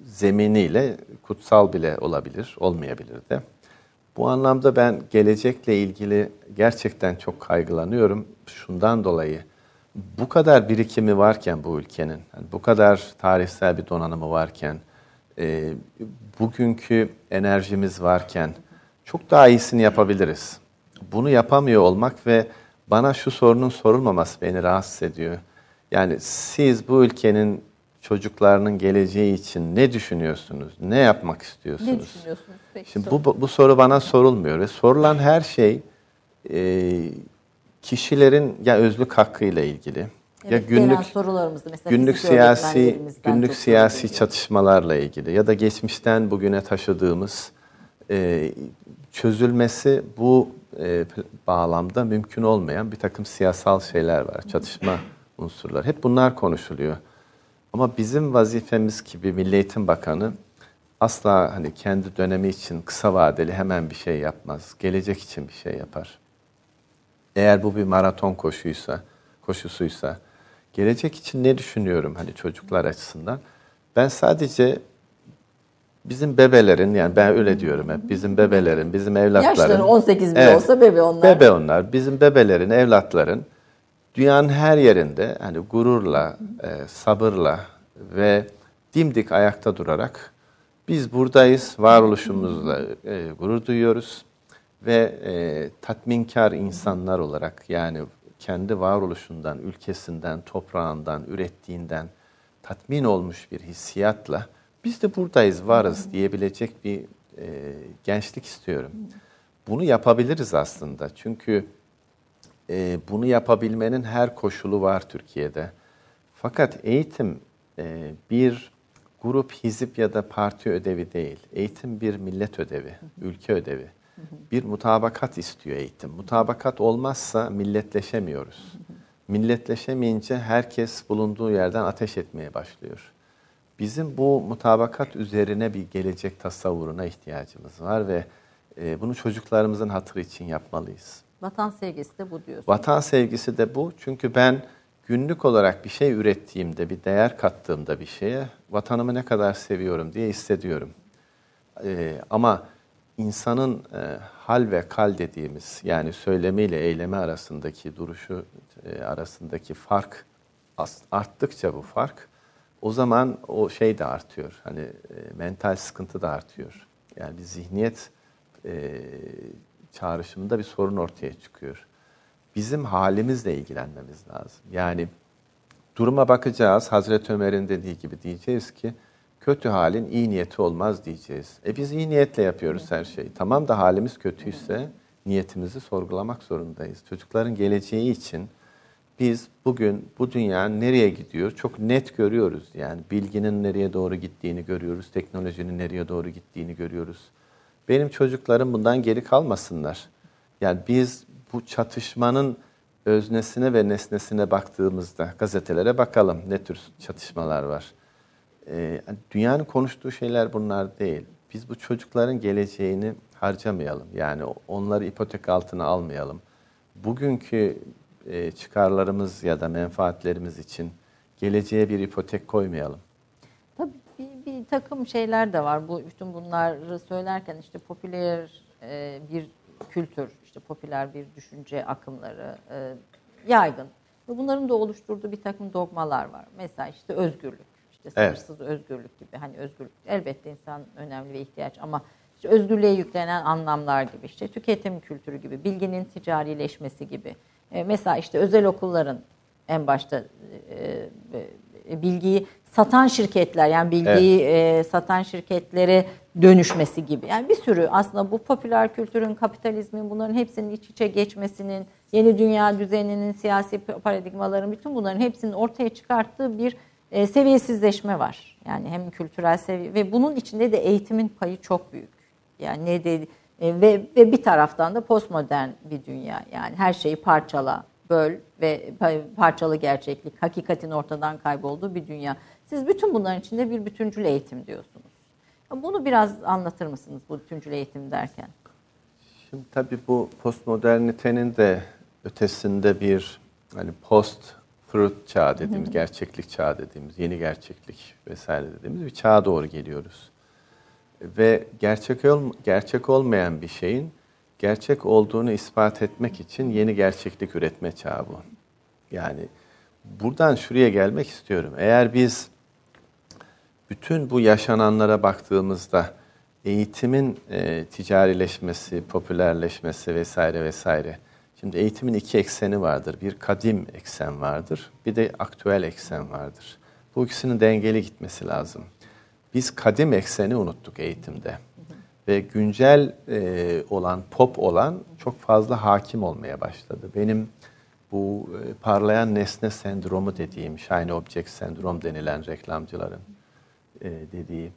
zeminiyle kutsal bile olabilir, olmayabilir de. Bu anlamda ben gelecekle ilgili gerçekten çok kaygılanıyorum. Şundan dolayı bu kadar birikimi varken bu ülkenin, bu kadar tarihsel bir donanımı varken, e, bugünkü enerjimiz varken çok daha iyisini yapabiliriz. Bunu yapamıyor olmak ve bana şu sorunun sorulmaması beni rahatsız ediyor. Yani siz bu ülkenin çocuklarının geleceği için ne düşünüyorsunuz? Ne yapmak istiyorsunuz? Ne düşünüyorsunuz? Peki, Şimdi sorun. bu, bu soru bana sorulmuyor ve sorulan her şey e, kişilerin ya özlük hakkıyla ilgili ya günlük gelen sorularımızı mesela günlük siyasi günlük siyasi çatışmalarla ilgili ya da geçmişten bugüne taşıdığımız e, çözülmesi bu e, bağlamda mümkün olmayan bir takım siyasal şeyler var, çatışma unsurları. Hep bunlar konuşuluyor. Ama bizim vazifemiz gibi Milli Eğitim Bakanı asla hani kendi dönemi için kısa vadeli hemen bir şey yapmaz. Gelecek için bir şey yapar. Eğer bu bir maraton koşuysa, koşusuysa, gelecek için ne düşünüyorum hani çocuklar açısından? Ben sadece bizim bebelerin yani ben öyle diyorum hep bizim bebelerin, bizim evlatların. Yaşları 18 bile Evet, olsa bebe onlar. Bebe onlar. Bizim bebelerin, evlatların dünyanın her yerinde hani gururla, e, sabırla ve dimdik ayakta durarak biz buradayız, varoluşumuzla e, gurur duyuyoruz ve e, tatminkar insanlar olarak yani kendi varoluşundan, ülkesinden, toprağından, ürettiğinden tatmin olmuş bir hissiyatla biz de buradayız, varız diyebilecek bir e, gençlik istiyorum. Bunu yapabiliriz aslında çünkü e, bunu yapabilmenin her koşulu var Türkiye'de. Fakat eğitim e, bir grup, hizip ya da parti ödevi değil. Eğitim bir millet ödevi, ülke ödevi. Bir mutabakat istiyor eğitim. Mutabakat olmazsa milletleşemiyoruz. Milletleşemeyince herkes bulunduğu yerden ateş etmeye başlıyor. Bizim bu mutabakat üzerine bir gelecek tasavvuruna ihtiyacımız var ve e, bunu çocuklarımızın hatırı için yapmalıyız. Vatan sevgisi de bu diyorsun. Vatan sevgisi de bu. Çünkü ben günlük olarak bir şey ürettiğimde, bir değer kattığımda bir şeye vatanımı ne kadar seviyorum diye hissediyorum. E, ama insanın e, hal ve kal dediğimiz yani söylemiyle eylemi arasındaki duruşu e, arasındaki fark arttıkça bu fark o zaman o şey de artıyor. Hani e, mental sıkıntı da artıyor. Yani bir zihniyet e, çağrışımında bir sorun ortaya çıkıyor. Bizim halimizle ilgilenmemiz lazım. Yani duruma bakacağız. Hazreti Ömer'in dediği gibi diyeceğiz ki kötü halin iyi niyeti olmaz diyeceğiz. E biz iyi niyetle yapıyoruz her şeyi. Tamam da halimiz kötüyse niyetimizi sorgulamak zorundayız. Çocukların geleceği için biz bugün bu dünya nereye gidiyor çok net görüyoruz. Yani bilginin nereye doğru gittiğini görüyoruz, teknolojinin nereye doğru gittiğini görüyoruz. Benim çocuklarım bundan geri kalmasınlar. Yani biz bu çatışmanın öznesine ve nesnesine baktığımızda gazetelere bakalım ne tür çatışmalar var. Ee, dünyanın konuştuğu şeyler bunlar değil. Biz bu çocukların geleceğini harcamayalım. Yani onları ipotek altına almayalım. Bugünkü e, çıkarlarımız ya da menfaatlerimiz için geleceğe bir ipotek koymayalım. Tabii bir, bir takım şeyler de var. Bu bütün bunları söylerken işte popüler e, bir kültür, işte popüler bir düşünce akımları e, yaygın. Bunların da oluşturduğu bir takım dogmalar var. Mesela işte özgürlük, işte sınırsız evet. özgürlük gibi. Hani özgürlük elbette insan önemli ve ihtiyaç ama işte özgürlüğe yüklenen anlamlar gibi, işte tüketim kültürü gibi, bilginin ticarileşmesi gibi. E, mesela işte özel okulların en başta e, e, bilgiyi satan şirketler yani bilgiyi evet. e, satan şirketlere dönüşmesi gibi. Yani bir sürü aslında bu popüler kültürün, kapitalizmin bunların hepsinin iç içe geçmesinin, yeni dünya düzeninin, siyasi paradigmaların bütün bunların hepsinin ortaya çıkarttığı bir e, seviyesizleşme var. Yani hem kültürel seviye ve bunun içinde de eğitimin payı çok büyük. Yani ne de e, ve ve bir taraftan da postmodern bir dünya. Yani her şeyi parçala, böl ve parçalı gerçeklik, hakikatin ortadan kaybolduğu bir dünya. Siz bütün bunların içinde bir bütüncül eğitim diyorsunuz. Bunu biraz anlatır mısınız bu bütüncül eğitim derken? Şimdi tabii bu postmodernitenin de ötesinde bir hani post truth çağı dediğimiz, gerçeklik çağı dediğimiz, yeni gerçeklik vesaire dediğimiz bir çağa doğru geliyoruz. Ve gerçek ol, gerçek olmayan bir şeyin gerçek olduğunu ispat etmek için yeni gerçeklik üretme çağı bu. Yani buradan şuraya gelmek istiyorum. Eğer biz bütün bu yaşananlara baktığımızda eğitimin e, ticarileşmesi, popülerleşmesi vesaire vesaire. Şimdi eğitimin iki ekseni vardır. Bir kadim eksen vardır, bir de aktüel eksen vardır. Bu ikisinin dengeli gitmesi lazım. Biz kadim ekseni unuttuk eğitimde. Ve güncel e, olan, pop olan çok fazla hakim olmaya başladı. Benim bu e, parlayan nesne sendromu dediğim, shiny object sendrom denilen reklamcıların e, dediği,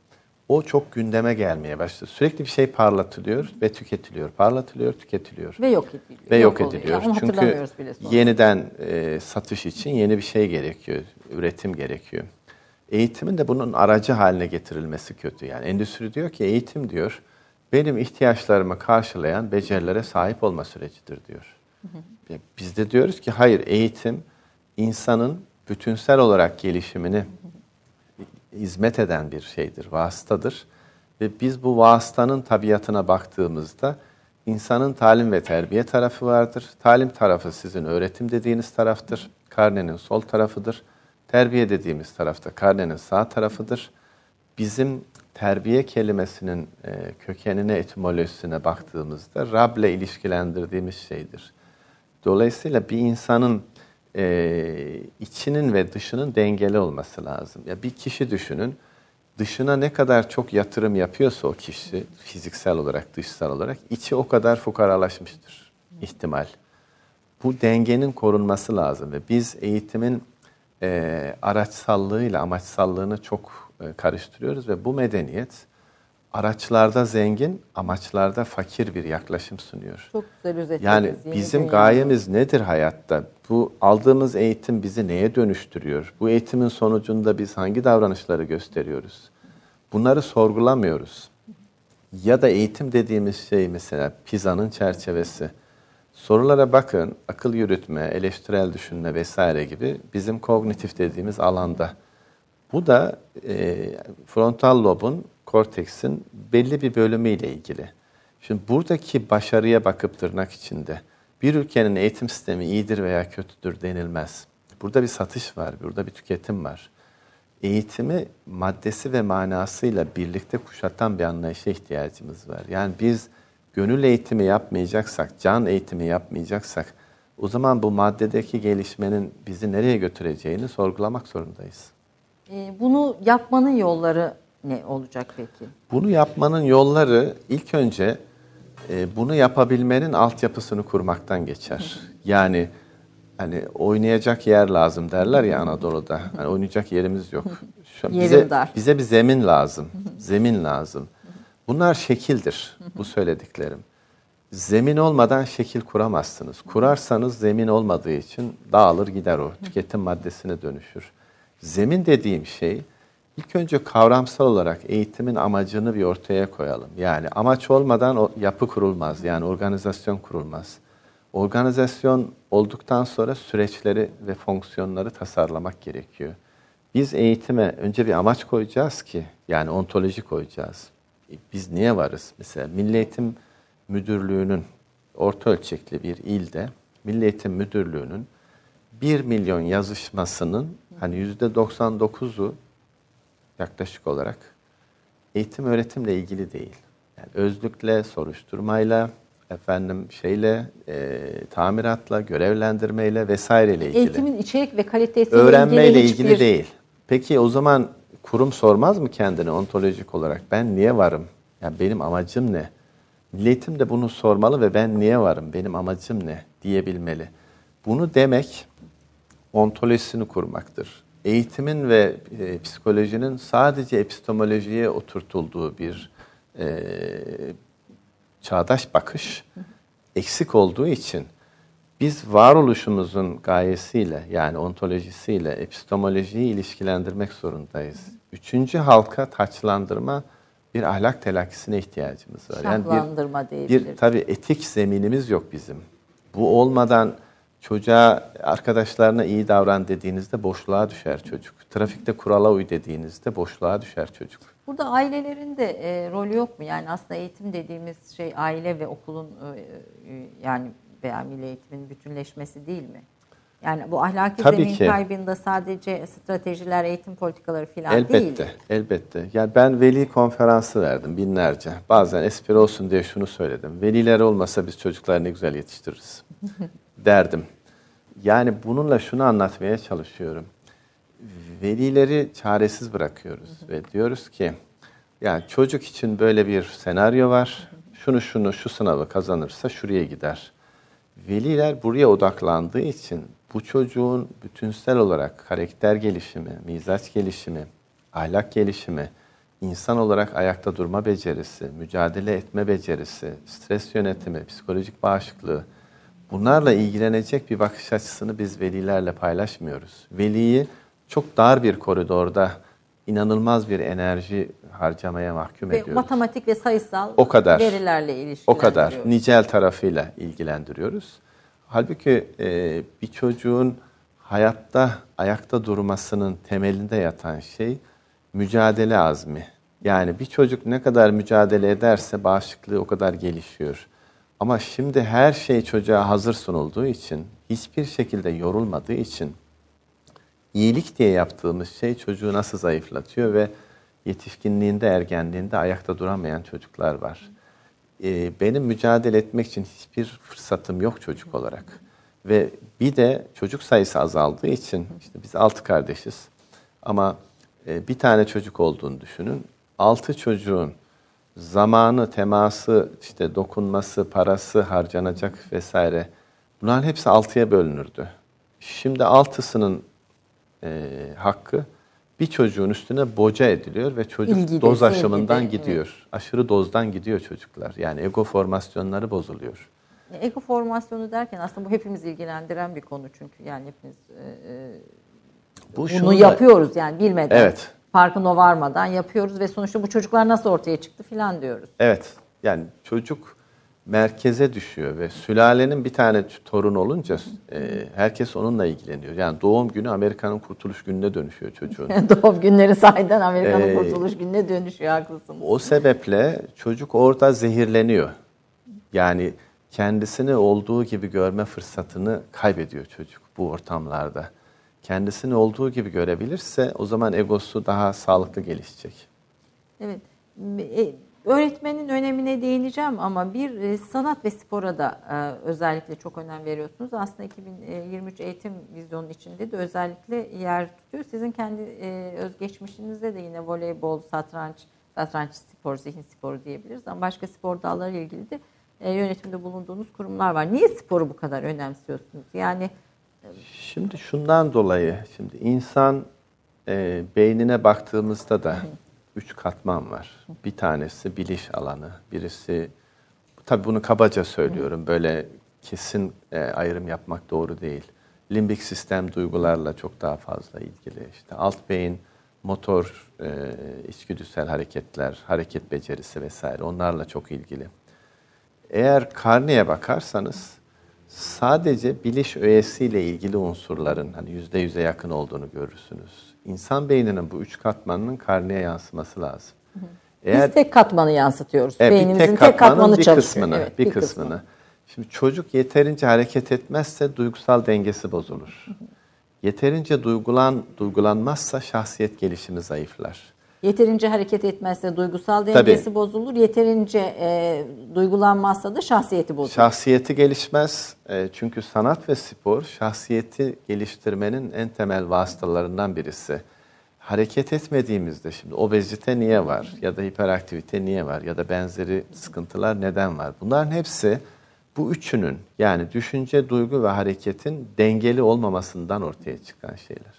o çok gündeme gelmeye başladı. Sürekli bir şey parlatılıyor ve tüketiliyor. Parlatılıyor, tüketiliyor. Ve yok ediliyor. Ve yok, yok ediliyor. Yani Çünkü yeniden e, satış için yeni bir şey gerekiyor, üretim gerekiyor. Eğitimin de bunun aracı haline getirilmesi kötü. Yani endüstri diyor ki eğitim diyor, benim ihtiyaçlarımı karşılayan becerilere sahip olma sürecidir diyor. Hı hı. Biz de diyoruz ki hayır eğitim insanın bütünsel olarak gelişimini hizmet eden bir şeydir, vasıtadır. Ve biz bu vasıtanın tabiatına baktığımızda insanın talim ve terbiye tarafı vardır. Talim tarafı sizin öğretim dediğiniz taraftır. Karnenin sol tarafıdır. Terbiye dediğimiz tarafta karnenin sağ tarafıdır. Bizim terbiye kelimesinin e, kökenine, etimolojisine baktığımızda Rab'le ilişkilendirdiğimiz şeydir. Dolayısıyla bir insanın e, içinin ve dışının dengeli olması lazım. Ya bir kişi düşünün, dışına ne kadar çok yatırım yapıyorsa o kişi fiziksel olarak, dışsal olarak içi o kadar fukaralaşmıştır ihtimal. Bu dengenin korunması lazım ve biz eğitimin e, araçsallığıyla amaçsallığını çok e, karıştırıyoruz ve bu medeniyet araçlarda zengin, amaçlarda fakir bir yaklaşım sunuyor. Çok güzel özetlediniz. Yani bizim gayemiz nedir hayatta? Bu aldığımız eğitim bizi neye dönüştürüyor? Bu eğitimin sonucunda biz hangi davranışları gösteriyoruz? Bunları sorgulamıyoruz. Ya da eğitim dediğimiz şey mesela Pisa'nın çerçevesi. Sorulara bakın, akıl yürütme, eleştirel düşünme vesaire gibi bizim kognitif dediğimiz alanda Bu da e, frontal lobun, korteksin belli bir bölümüyle ilgili. Şimdi buradaki başarıya bakıp tırnak içinde bir ülkenin eğitim sistemi iyidir veya kötüdür denilmez. Burada bir satış var, burada bir tüketim var. Eğitimi maddesi ve manasıyla birlikte kuşatan bir anlayışa ihtiyacımız var. Yani biz gönül eğitimi yapmayacaksak, can eğitimi yapmayacaksak o zaman bu maddedeki gelişmenin bizi nereye götüreceğini sorgulamak zorundayız. E, bunu yapmanın yolları ne olacak peki? Bunu yapmanın yolları ilk önce e, bunu yapabilmenin altyapısını kurmaktan geçer. Yani hani oynayacak yer lazım derler ya Anadolu'da. Hani oynayacak yerimiz yok. Şu bize, bize bir zemin lazım. Zemin lazım. Bunlar şekildir bu söylediklerim. Zemin olmadan şekil kuramazsınız. Kurarsanız zemin olmadığı için dağılır gider o. Tüketim maddesine dönüşür. Zemin dediğim şey ilk önce kavramsal olarak eğitimin amacını bir ortaya koyalım. Yani amaç olmadan o yapı kurulmaz. Yani organizasyon kurulmaz. Organizasyon olduktan sonra süreçleri ve fonksiyonları tasarlamak gerekiyor. Biz eğitime önce bir amaç koyacağız ki yani ontoloji koyacağız. E, Biz niye varız? Mesela Milli Eğitim Müdürlüğü'nün orta ölçekli bir ilde Milli Eğitim Müdürlüğü'nün 1 milyon yazışmasının hani %99'u yaklaşık olarak eğitim öğretimle ilgili değil. Yani özlükle, soruşturmayla, efendim şeyle, e, tamiratla, görevlendirmeyle vesaireyle ilgili. Eğitimin içerik ve kalitesiyle Öğrenmeyle ilgili ilgili hiçbir... değil. Peki o zaman kurum sormaz mı kendine ontolojik olarak? Ben niye varım? Yani benim amacım ne? Milli Eğitim de bunu sormalı ve ben niye varım? Benim amacım ne? diyebilmeli. Bunu demek ontolojisini kurmaktır. Eğitimin ve e, psikolojinin sadece epistemolojiye oturtulduğu bir e, çağdaş bakış eksik olduğu için biz varoluşumuzun gayesiyle yani ontolojisiyle epistemolojiyi ilişkilendirmek zorundayız. Üçüncü halka taçlandırma bir ahlak telakkisine ihtiyacımız var. Şahlandırma bir, bir tabii etik zeminimiz yok bizim. Bu olmadan çocuğa arkadaşlarına iyi davran dediğinizde boşluğa düşer çocuk. Trafikte kurala uy dediğinizde boşluğa düşer çocuk. Burada ailelerin de e, rolü yok mu? Yani aslında eğitim dediğimiz şey aile ve okulun e, e, yani veya milli eğitimin bütünleşmesi değil mi? Yani bu ahlaki Tabii zemin ki. kaybında sadece stratejiler, eğitim politikaları falan değil. Elbette, elbette. Yani ben veli konferansı verdim binlerce. Bazen espri olsun diye şunu söyledim. Veliler olmasa biz çocukları ne güzel yetiştiririz [laughs] derdim. Yani bununla şunu anlatmaya çalışıyorum. Velileri çaresiz bırakıyoruz ve diyoruz ki yani çocuk için böyle bir senaryo var. Şunu şunu şu sınavı kazanırsa şuraya gider. Veliler buraya odaklandığı için bu çocuğun bütünsel olarak karakter gelişimi, mizaç gelişimi, ahlak gelişimi, insan olarak ayakta durma becerisi, mücadele etme becerisi, stres yönetimi, psikolojik bağışıklığı bunlarla ilgilenecek bir bakış açısını biz velilerle paylaşmıyoruz. Veliyi çok dar bir koridorda inanılmaz bir enerji harcamaya mahkum Ve ediyoruz. matematik ve sayısal O kadar. verilerle ilişkilendiriyoruz. O kadar. Nicel tarafıyla ilgilendiriyoruz. Halbuki e, bir çocuğun hayatta ayakta durmasının temelinde yatan şey mücadele azmi. Yani bir çocuk ne kadar mücadele ederse bağışıklığı o kadar gelişiyor. Ama şimdi her şey çocuğa hazır sunulduğu için, hiçbir şekilde yorulmadığı için iyilik diye yaptığımız şey çocuğu nasıl zayıflatıyor ve yetişkinliğinde, ergenliğinde ayakta duramayan çocuklar var. Ee, benim mücadele etmek için hiçbir fırsatım yok çocuk olarak. Ve bir de çocuk sayısı azaldığı için, işte biz altı kardeşiz ama e, bir tane çocuk olduğunu düşünün. Altı çocuğun zamanı, teması, işte dokunması, parası harcanacak vesaire bunların hepsi altıya bölünürdü. Şimdi altısının e, hakkı bir çocuğun üstüne boca ediliyor ve çocuk İlgide, doz sevgide, aşımından evet. gidiyor. Aşırı dozdan gidiyor çocuklar. Yani ego formasyonları bozuluyor. Ego formasyonu derken aslında bu hepimiz ilgilendiren bir konu çünkü yani hepimiz e, e, Bu bunu şunu da- yapıyoruz yani bilmeden. Evet. Farkına varmadan yapıyoruz ve sonuçta bu çocuklar nasıl ortaya çıktı filan diyoruz. Evet. Yani çocuk merkeze düşüyor ve sülalenin bir tane torun olunca e, herkes onunla ilgileniyor. Yani doğum günü Amerika'nın kurtuluş gününe dönüşüyor çocuğun. [laughs] Doğum günleri sahiden Amerika'nın Ee, kurtuluş gününe dönüşüyor haklısınız. O sebeple çocuk orada zehirleniyor. Yani kendisini olduğu gibi görme fırsatını kaybediyor çocuk bu ortamlarda. Kendisini olduğu gibi görebilirse o zaman egosu daha sağlıklı gelişecek. Evet. E, Öğretmenin önemine değineceğim ama bir e, sanat ve spora da e, özellikle çok önem veriyorsunuz. Aslında 2023 eğitim vizyonun içinde de özellikle yer tutuyor. Sizin kendi özgeçmişinizde de yine voleybol, satranç, satranç spor, zihin sporu diyebiliriz ama başka spor dalları ilgili de yönetimde bulunduğunuz kurumlar var. Niye sporu bu kadar önemsiyorsunuz? Yani Şimdi şundan dolayı, şimdi insan e, beynine baktığımızda da üç katman var. Bir tanesi biliş alanı, birisi, tabii bunu kabaca söylüyorum, böyle kesin e, ayrım yapmak doğru değil. Limbik sistem duygularla çok daha fazla ilgili. İşte alt beyin, motor, e, içgüdüsel hareketler, hareket becerisi vesaire onlarla çok ilgili. Eğer karneye bakarsanız sadece biliş öğesiyle ilgili unsurların hani yüzde yüze yakın olduğunu görürsünüz. İnsan beyninin bu üç katmanının karneye yansıması lazım. Eğer, Biz tek katmanı yansıtıyoruz. Evet, Beynimizin tek, katmanın tek katmanı bir çalışıyor. kısmını, Evet, bir, bir kısmını. kısmı. Şimdi çocuk yeterince hareket etmezse duygusal dengesi bozulur. Yeterince duygulan duygulanmazsa şahsiyet gelişimi zayıflar. Yeterince hareket etmezse duygusal dengesi Tabii. bozulur. Yeterince e, duygulanmazsa da şahsiyeti bozulur. Şahsiyeti gelişmez. E, çünkü sanat ve spor şahsiyeti geliştirmenin en temel vasıtalarından birisi. Hareket etmediğimizde şimdi obezite niye var ya da hiperaktivite niye var ya da benzeri sıkıntılar neden var? Bunların hepsi bu üçünün yani düşünce, duygu ve hareketin dengeli olmamasından ortaya çıkan şeyler.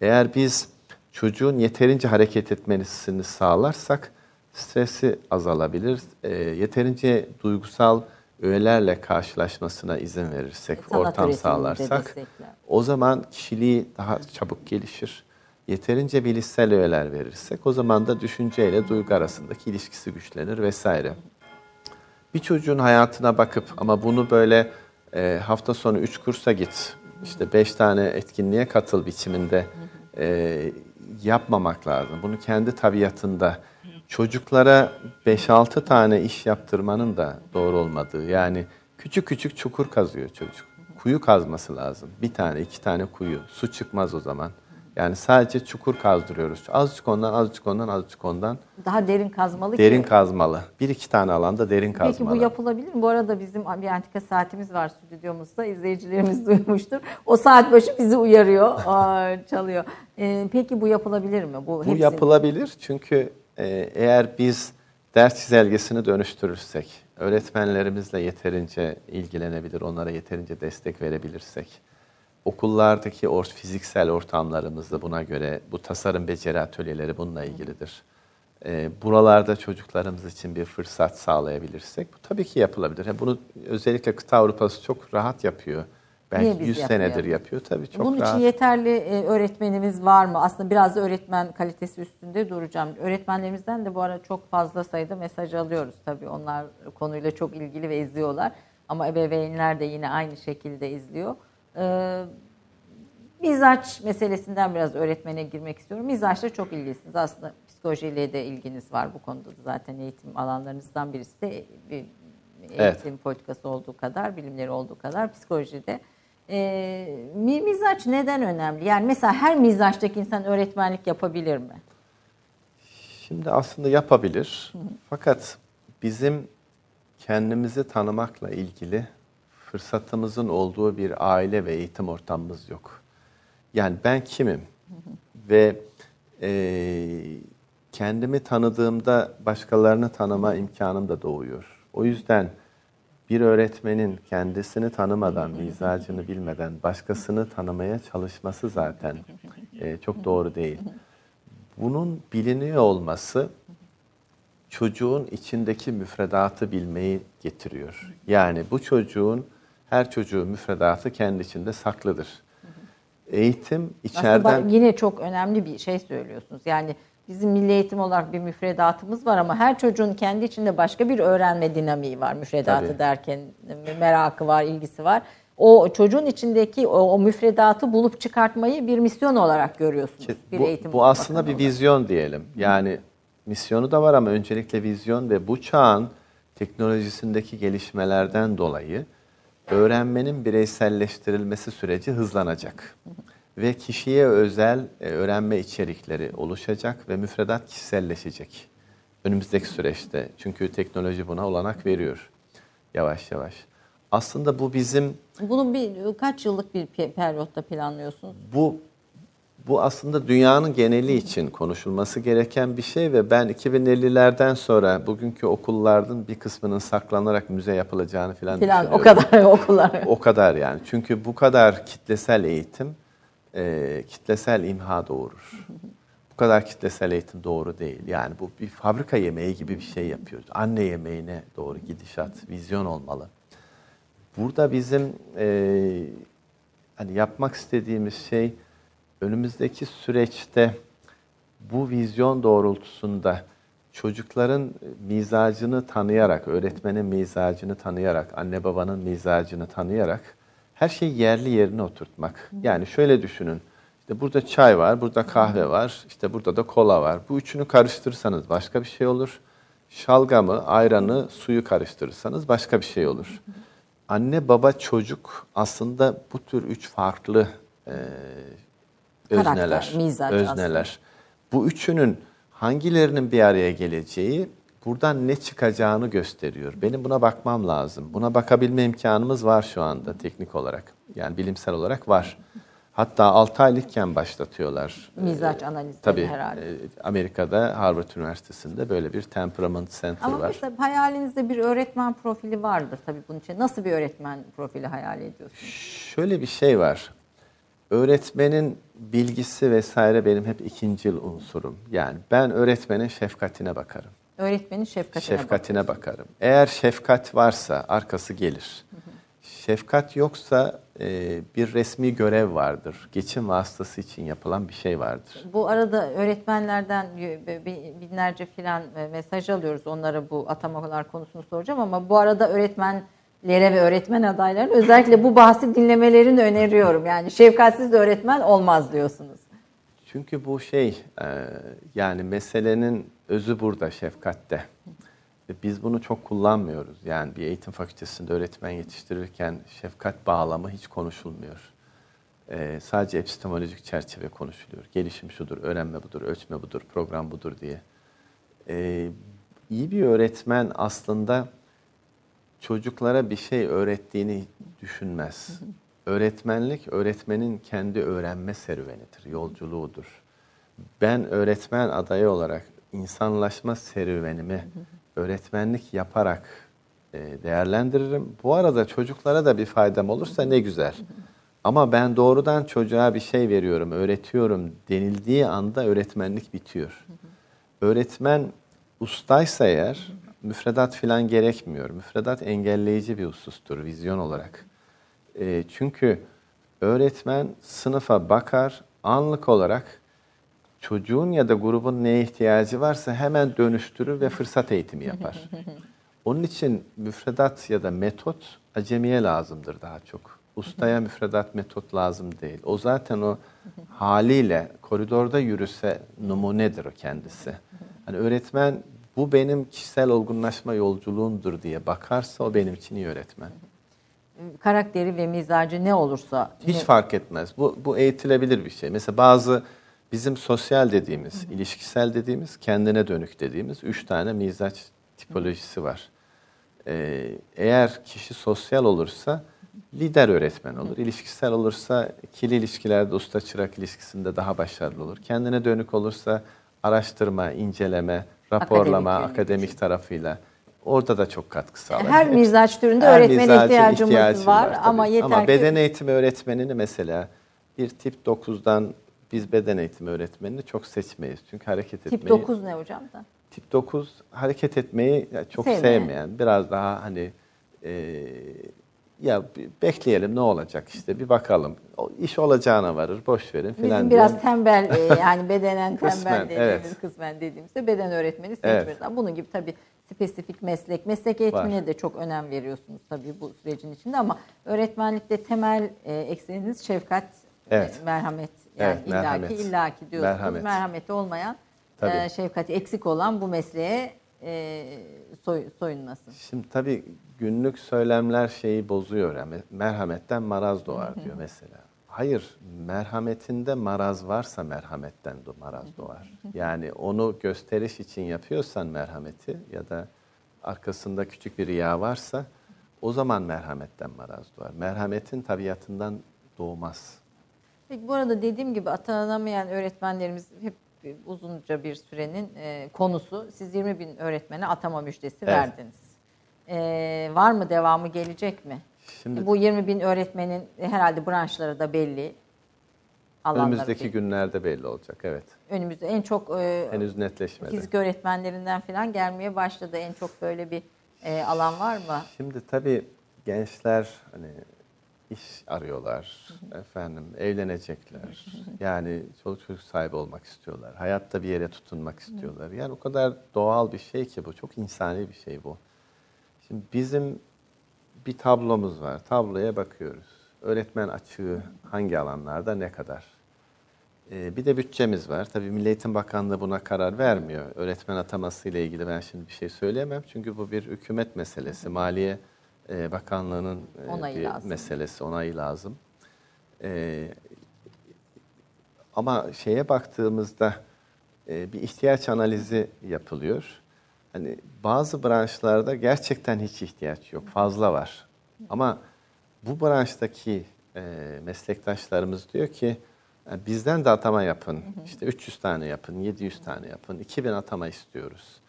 Eğer biz çocuğun yeterince hareket etmesini sağlarsak stresi azalabilir. E, yeterince duygusal öğelerle karşılaşmasına izin verirsek, Sanat ortam sağlarsak o zaman kişiliği daha çabuk gelişir. Yeterince bilişsel öğeler verirsek o zaman da düşünceyle duygu arasındaki ilişkisi güçlenir vesaire. Bir çocuğun hayatına bakıp ama bunu böyle e, hafta sonu üç kursa git, işte beş tane etkinliğe katıl biçiminde e, yapmamak lazım. Bunu kendi tabiatında çocuklara 5-6 tane iş yaptırmanın da doğru olmadığı. Yani küçük küçük çukur kazıyor çocuk. Kuyu kazması lazım. Bir tane, iki tane kuyu. Su çıkmaz o zaman. Yani sadece çukur kazdırıyoruz. Azıcık ondan, azıcık ondan, azıcık ondan. Daha derin kazmalı Derin ki. kazmalı. Bir iki tane alanda derin kazmalı. Peki bu yapılabilir mi? Bu arada bizim bir antika saatimiz var stüdyomuzda. İzleyicilerimiz [laughs] duymuştur. O saat başı bizi uyarıyor, aa, çalıyor. Ee, peki bu yapılabilir mi? Bu, Bu hepsini- yapılabilir çünkü e, eğer biz ders çizelgesini dönüştürürsek, öğretmenlerimizle yeterince ilgilenebilir, onlara yeterince destek verebilirsek, okullardaki or fiziksel ortamlarımızda buna göre bu tasarım beceri atölyeleri bununla ilgilidir. E, buralarda çocuklarımız için bir fırsat sağlayabilirsek bu tabii ki yapılabilir. Yani bunu özellikle kıta Avrupası çok rahat yapıyor. Niye Belki biz 100 senedir yapmayalım? yapıyor tabii çok Bunun rahat. için yeterli e, öğretmenimiz var mı? Aslında biraz da öğretmen kalitesi üstünde duracağım. Öğretmenlerimizden de bu ara çok fazla sayıda mesaj alıyoruz tabii. Onlar konuyla çok ilgili ve izliyorlar. Ama ebeveynler de yine aynı şekilde izliyor. Ee, mizaç meselesinden biraz öğretmene girmek istiyorum. Mizaçla çok ilgilisiniz. Aslında psikolojiyle de ilginiz var bu konuda da zaten eğitim alanlarınızdan birisi de bir eğitim politikası olduğu kadar, bilimleri olduğu kadar psikolojide. Ee, mi- mizaç neden önemli? Yani mesela her mizaçtaki insan öğretmenlik yapabilir mi? Şimdi aslında yapabilir. Fakat bizim kendimizi tanımakla ilgili fırsatımızın olduğu bir aile ve eğitim ortamımız yok. Yani ben kimim? Ve eee, kendimi tanıdığımda başkalarını tanıma imkanım da doğuyor. O yüzden bir öğretmenin kendisini tanımadan, mizacını bilmeden başkasını tanımaya çalışması zaten eee, çok doğru değil. Bunun biliniyor olması çocuğun içindeki müfredatı bilmeyi getiriyor. Yani bu çocuğun, her çocuğun müfredatı kendi içinde saklıdır. Eğitim Aslında içeriden... ba- yine çok önemli bir şey söylüyorsunuz. Yani bizim milli eğitim olarak bir müfredatımız var ama her çocuğun kendi içinde başka bir öğrenme dinamiği var müfredatı Tabii. derken merakı var, ilgisi var. O çocuğun içindeki o, o müfredatı bulup çıkartmayı bir misyon olarak görüyorsunuz. Ki bir bu, eğitim bu aslında bakanı bir olarak. vizyon diyelim. Yani misyonu da var ama öncelikle vizyon ve bu çağın teknolojisindeki gelişmelerden dolayı öğrenmenin bireyselleştirilmesi süreci hızlanacak. Ve kişiye özel e, öğrenme içerikleri oluşacak ve müfredat kişiselleşecek. Önümüzdeki süreçte. Çünkü teknoloji buna olanak veriyor yavaş yavaş. Aslında bu bizim Bunun bir kaç yıllık bir pe- periyotta planlıyorsunuz? bu bu aslında dünyanın geneli için konuşulması gereken bir şey ve ben 2050'lerden sonra bugünkü okulların bir kısmının saklanarak müze yapılacağını falan o düşünüyorum. kadar [laughs] okullar. O kadar yani. Çünkü bu kadar kitlesel eğitim e, kitlesel imha doğurur. Bu kadar kitlesel eğitim doğru değil. Yani bu bir fabrika yemeği gibi bir şey yapıyoruz. Anne yemeğine doğru gidişat, vizyon olmalı. Burada bizim e, hani yapmak istediğimiz şey önümüzdeki süreçte bu vizyon doğrultusunda çocukların mizacını tanıyarak, öğretmenin mizacını tanıyarak, anne babanın mizacını tanıyarak her şeyi yerli yerine oturtmak. Yani şöyle düşünün. İşte burada çay var, burada kahve var, işte burada da kola var. Bu üçünü karıştırırsanız başka bir şey olur. Şalgamı, ayranı, suyu karıştırırsanız başka bir şey olur. Anne, baba, çocuk aslında bu tür üç farklı e, Karakter, özneler. mizaç özneler. Bu üçünün hangilerinin bir araya geleceği buradan ne çıkacağını gösteriyor. Benim buna bakmam lazım. Buna bakabilme imkanımız var şu anda teknik olarak. Yani bilimsel olarak var. Hatta 6 aylıkken başlatıyorlar. Mizaç Ee, analizleri Tabii herhalde. e, Amerika'da Harvard Üniversitesi'nde böyle bir temperament center Ama var. mesela hayalinizde bir öğretmen profili vardır tabii bunun için. Nasıl bir öğretmen profili hayal ediyorsunuz? Şöyle bir şey var. Öğretmenin bilgisi vesaire benim hep ikincil unsurum. Yani ben öğretmenin şefkatine bakarım. Öğretmenin şefkatine Şefkatine bakarım. Eğer şefkat varsa arkası gelir. Şefkat yoksa e, bir resmi görev vardır. Geçim vasıtası için yapılan bir şey vardır. Bu arada öğretmenlerden binlerce filan e, mesaj alıyoruz. Onlara bu atamalar konusunu soracağım ama bu arada öğretmenlere ve öğretmen adaylarına özellikle bu bahsi dinlemelerini öneriyorum. Yani şefkatsiz öğretmen olmaz diyorsunuz. Çünkü bu şey e, yani meselenin özü burada şefkatte. Biz bunu çok kullanmıyoruz. Yani bir eğitim fakültesinde öğretmen yetiştirirken şefkat bağlamı hiç konuşulmuyor. E, sadece epistemolojik çerçeve konuşuluyor. Gelişim şudur, öğrenme budur, ölçme budur, program budur diye. E, iyi bir öğretmen aslında çocuklara bir şey öğrettiğini düşünmez. Öğretmenlik öğretmenin kendi öğrenme serüvenidir, yolculuğudur. Ben öğretmen adayı olarak insanlaşma serüvenimi öğretmenlik yaparak e, değerlendiririm. Bu arada çocuklara da bir faydam olursa ne güzel. Ama ben doğrudan çocuğa bir şey veriyorum, öğretiyorum denildiği anda öğretmenlik bitiyor. Öğretmen ustaysa eğer müfredat filan gerekmiyor. Müfredat engelleyici bir husustur vizyon olarak. E, çünkü öğretmen sınıfa bakar, anlık olarak çocuğun ya da grubun neye ihtiyacı varsa hemen dönüştürür ve fırsat eğitimi yapar. [laughs] Onun için müfredat ya da metot acemiye lazımdır daha çok. Ustaya müfredat metot lazım değil. O zaten o haliyle koridorda yürüse numunedir o kendisi. Hani öğretmen bu benim kişisel olgunlaşma yolculuğumdur diye bakarsa o benim için iyi öğretmen. Karakteri ve mizacı ne olursa Hiç ne- fark etmez. Bu, bu eğitilebilir bir şey. Mesela bazı bizim sosyal dediğimiz, ilişkisel dediğimiz, kendine dönük dediğimiz üç tane mizaç tipolojisi var. Ee, eğer kişi sosyal olursa lider öğretmen olur. İlişkisel olursa ikili ilişkilerde usta çırak ilişkisinde daha başarılı olur. Kendine dönük olursa araştırma, inceleme, raporlama, Akademik akademik, tarafıyla orada da çok katkı sağlar. her Hepsi- mizaç türünde her öğretmen mizacın ihtiyacımız ihtiyacı var, tabii. ama yeter ama ki beden eğitimi öğretmenini mesela bir tip 9'dan biz beden eğitimi öğretmenini çok seçmeyiz. Çünkü hareket tip etmeyi 9 ne hocam da? tip 9 hareket etmeyi çok Sevmeyen. sevmeyen, biraz daha hani e, ya bekleyelim ne olacak işte bir bakalım. O iş olacağına varır boş verin filan Bizim biraz diye. tembel e, [laughs] yani bedenen tembel Kısmen, dediğimiz evet. kısmen dediğimizde beden öğretmeni seçmiyoruz. Ama Bunun gibi tabii spesifik meslek, meslek eğitimine de çok önem veriyorsunuz tabii bu sürecin içinde ama öğretmenlikte temel e, ekseniniz şefkat, e, Evet. merhamet. Yani Evet, illaki merhamet. illaki diyorsunuz. Merhamet. Merhameti olmayan, Tabii. e, şefkati eksik olan bu mesleğe e, soy, soyunmasın. Şimdi tabii günlük söylemler şeyi bozuyor. Yani merhametten maraz doğar diyor mesela. Hayır, merhametinde maraz varsa merhametten de maraz doğar. Yani onu gösteriş için yapıyorsan merhameti ya da arkasında küçük bir riya varsa o zaman merhametten maraz doğar. Merhametin tabiatından doğmaz. Peki bu arada dediğim gibi atanamayan öğretmenlerimiz hep uzunca bir sürenin e, konusu. Siz 20 bin öğretmene atama müjdesi verdiniz. E, var mı devamı gelecek mi? Şimdi Bu 20 bin öğretmenin herhalde branşları da belli. Alanları önümüzdeki belli. günlerde belli olacak. Evet. Önümüzde en çok e, Henüz netleşmedi. fizik öğretmenlerinden falan gelmeye başladı. En çok böyle bir e, alan var mı? Şimdi tabii gençler hani iş arıyorlar, efendim evlenecekler. [laughs] Yani çoluk çocuk sahibi olmak istiyorlar. Hayatta bir yere tutunmak istiyorlar. Yani o kadar doğal bir şey ki bu. Çok insani bir şey bu. Şimdi bizim bir tablomuz var. Tabloya bakıyoruz. Öğretmen açığı hangi alanlarda ne kadar? Ee, bir de bütçemiz var. Tabii Milli Eğitim Bakanlığı buna karar vermiyor. Öğretmen ataması ile ilgili ben şimdi bir şey söyleyemem. Çünkü bu bir hükümet meselesi. Maliye e, Bakanlığı'nın e, Onayı bir lazım. meselesi, onayı lazım. Ee, ama şeye baktığımızda e, bir ihtiyaç analizi yapılıyor. Hani bazı branşlarda gerçekten hiç ihtiyaç yok, fazla var. Ama bu branştaki e, meslektaşlarımız diyor ki "Ya bizden de atama yapın. İşte 300 tane yapın, 700 tane yapın, 2000 atama istiyoruz.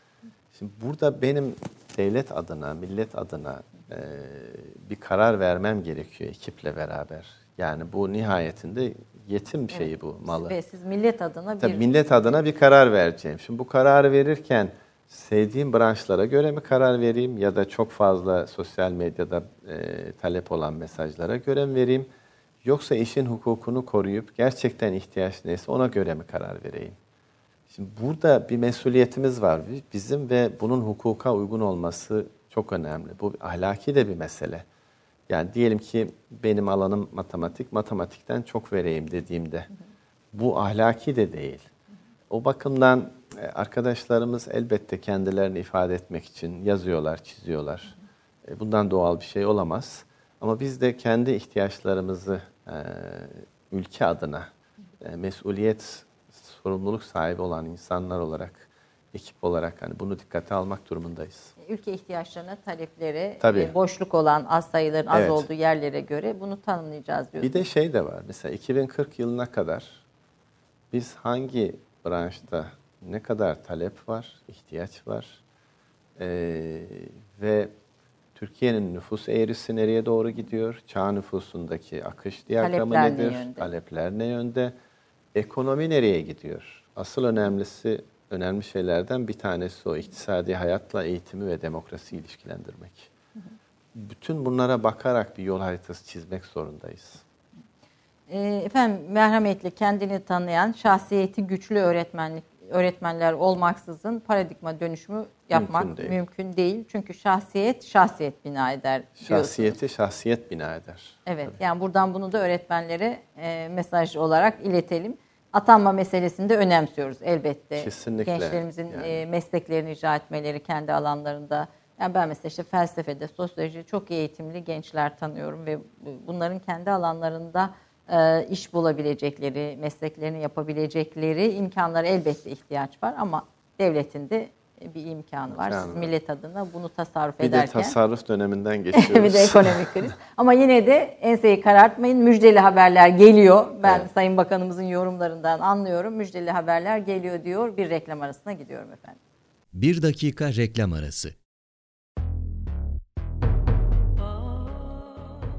Şimdi burada benim devlet adına, millet adına e, bir karar vermem gerekiyor ekiple beraber. Yani bu nihayetinde yetim şeyi bu malı. Ve siz millet adına Tabii bir millet adına bir karar vereceğim. Şimdi bu kararı verirken sevdiğim branşlara göre mi karar vereyim ya da çok fazla sosyal medyada e, talep olan mesajlara göre mi vereyim? Yoksa işin hukukunu koruyup gerçekten ihtiyaç neyse ona göre mi karar vereyim? Şimdi burada bir mesuliyetimiz var bizim ve bunun hukuka uygun olması çok önemli. Bu ahlaki de bir mesele. Yani diyelim ki benim alanım matematik, matematikten çok vereyim dediğimde bu ahlaki de değil. O bakımdan arkadaşlarımız elbette kendilerini ifade etmek için yazıyorlar, çiziyorlar. E, Bundan doğal bir şey olamaz. Ama biz de kendi ihtiyaçlarımızı e, ülke adına e, mesuliyet, sorumluluk sahibi olan insanlar olarak, ekip olarak hani bunu dikkate almak durumundayız. ülke ihtiyaçlarına, taleplere, Tabii. e, boşluk olan az sayıların az Evet. olduğu yerlere göre bunu tanımlayacağız diyorsunuz. Bir de şey de var. Mesela 2040 yılına kadar biz hangi branşta ne kadar talep var, ihtiyaç var ee, ve Türkiye'nin nüfus eğrisi nereye doğru gidiyor? Çağ nüfusundaki akış diyagramı Talepler ne nedir? yönde? Talepler ne yönde? Ekonomi nereye gidiyor? Asıl önemlisi, önemli şeylerden bir tanesi o. iktisadi hayatla eğitimi ve demokrasiyi ilişkilendirmek. Bütün bunlara bakarak bir yol haritası çizmek zorundayız. E, efendim merhametli, kendini tanıyan, şahsiyeti güçlü öğretmenlik öğretmenler olmaksızın paradigma dönüşümü yapmak Mümkün mümkün değil. değil. Çünkü şahsiyet şahsiyet bina eder diyorsunuz. Şahsiyeti şahsiyet bina eder. Evet, yani buradan bunu da öğretmenlere e, mesaj olarak iletelim. Atanma meselesini de önemsiyoruz elbette. Kesinlikle, Gençlerimizin yani. e, mesleklerini icra etmeleri kendi alanlarında. Yani ben mesela işte felsefede, sosyolojide çok iyi eğitimli gençler tanıyorum ve bunların kendi alanlarında e, iş bulabilecekleri, mesleklerini yapabilecekleri imkanlara elbette ihtiyaç var ama devletin de bir imkanı var. Siz millet adına bunu tasarruf Bir de ederken tasarruf döneminden [laughs] geçiyoruz. bir de ekonomik kriz. Ama yine de enseyi karartmayın. Müjdeli haberler geliyor. Ben Evet. Sayın Bakanımızın yorumlarından anlıyorum. Müjdeli haberler geliyor diyor. Bir reklam arasına gidiyorum efendim. Bir dakika reklam arası.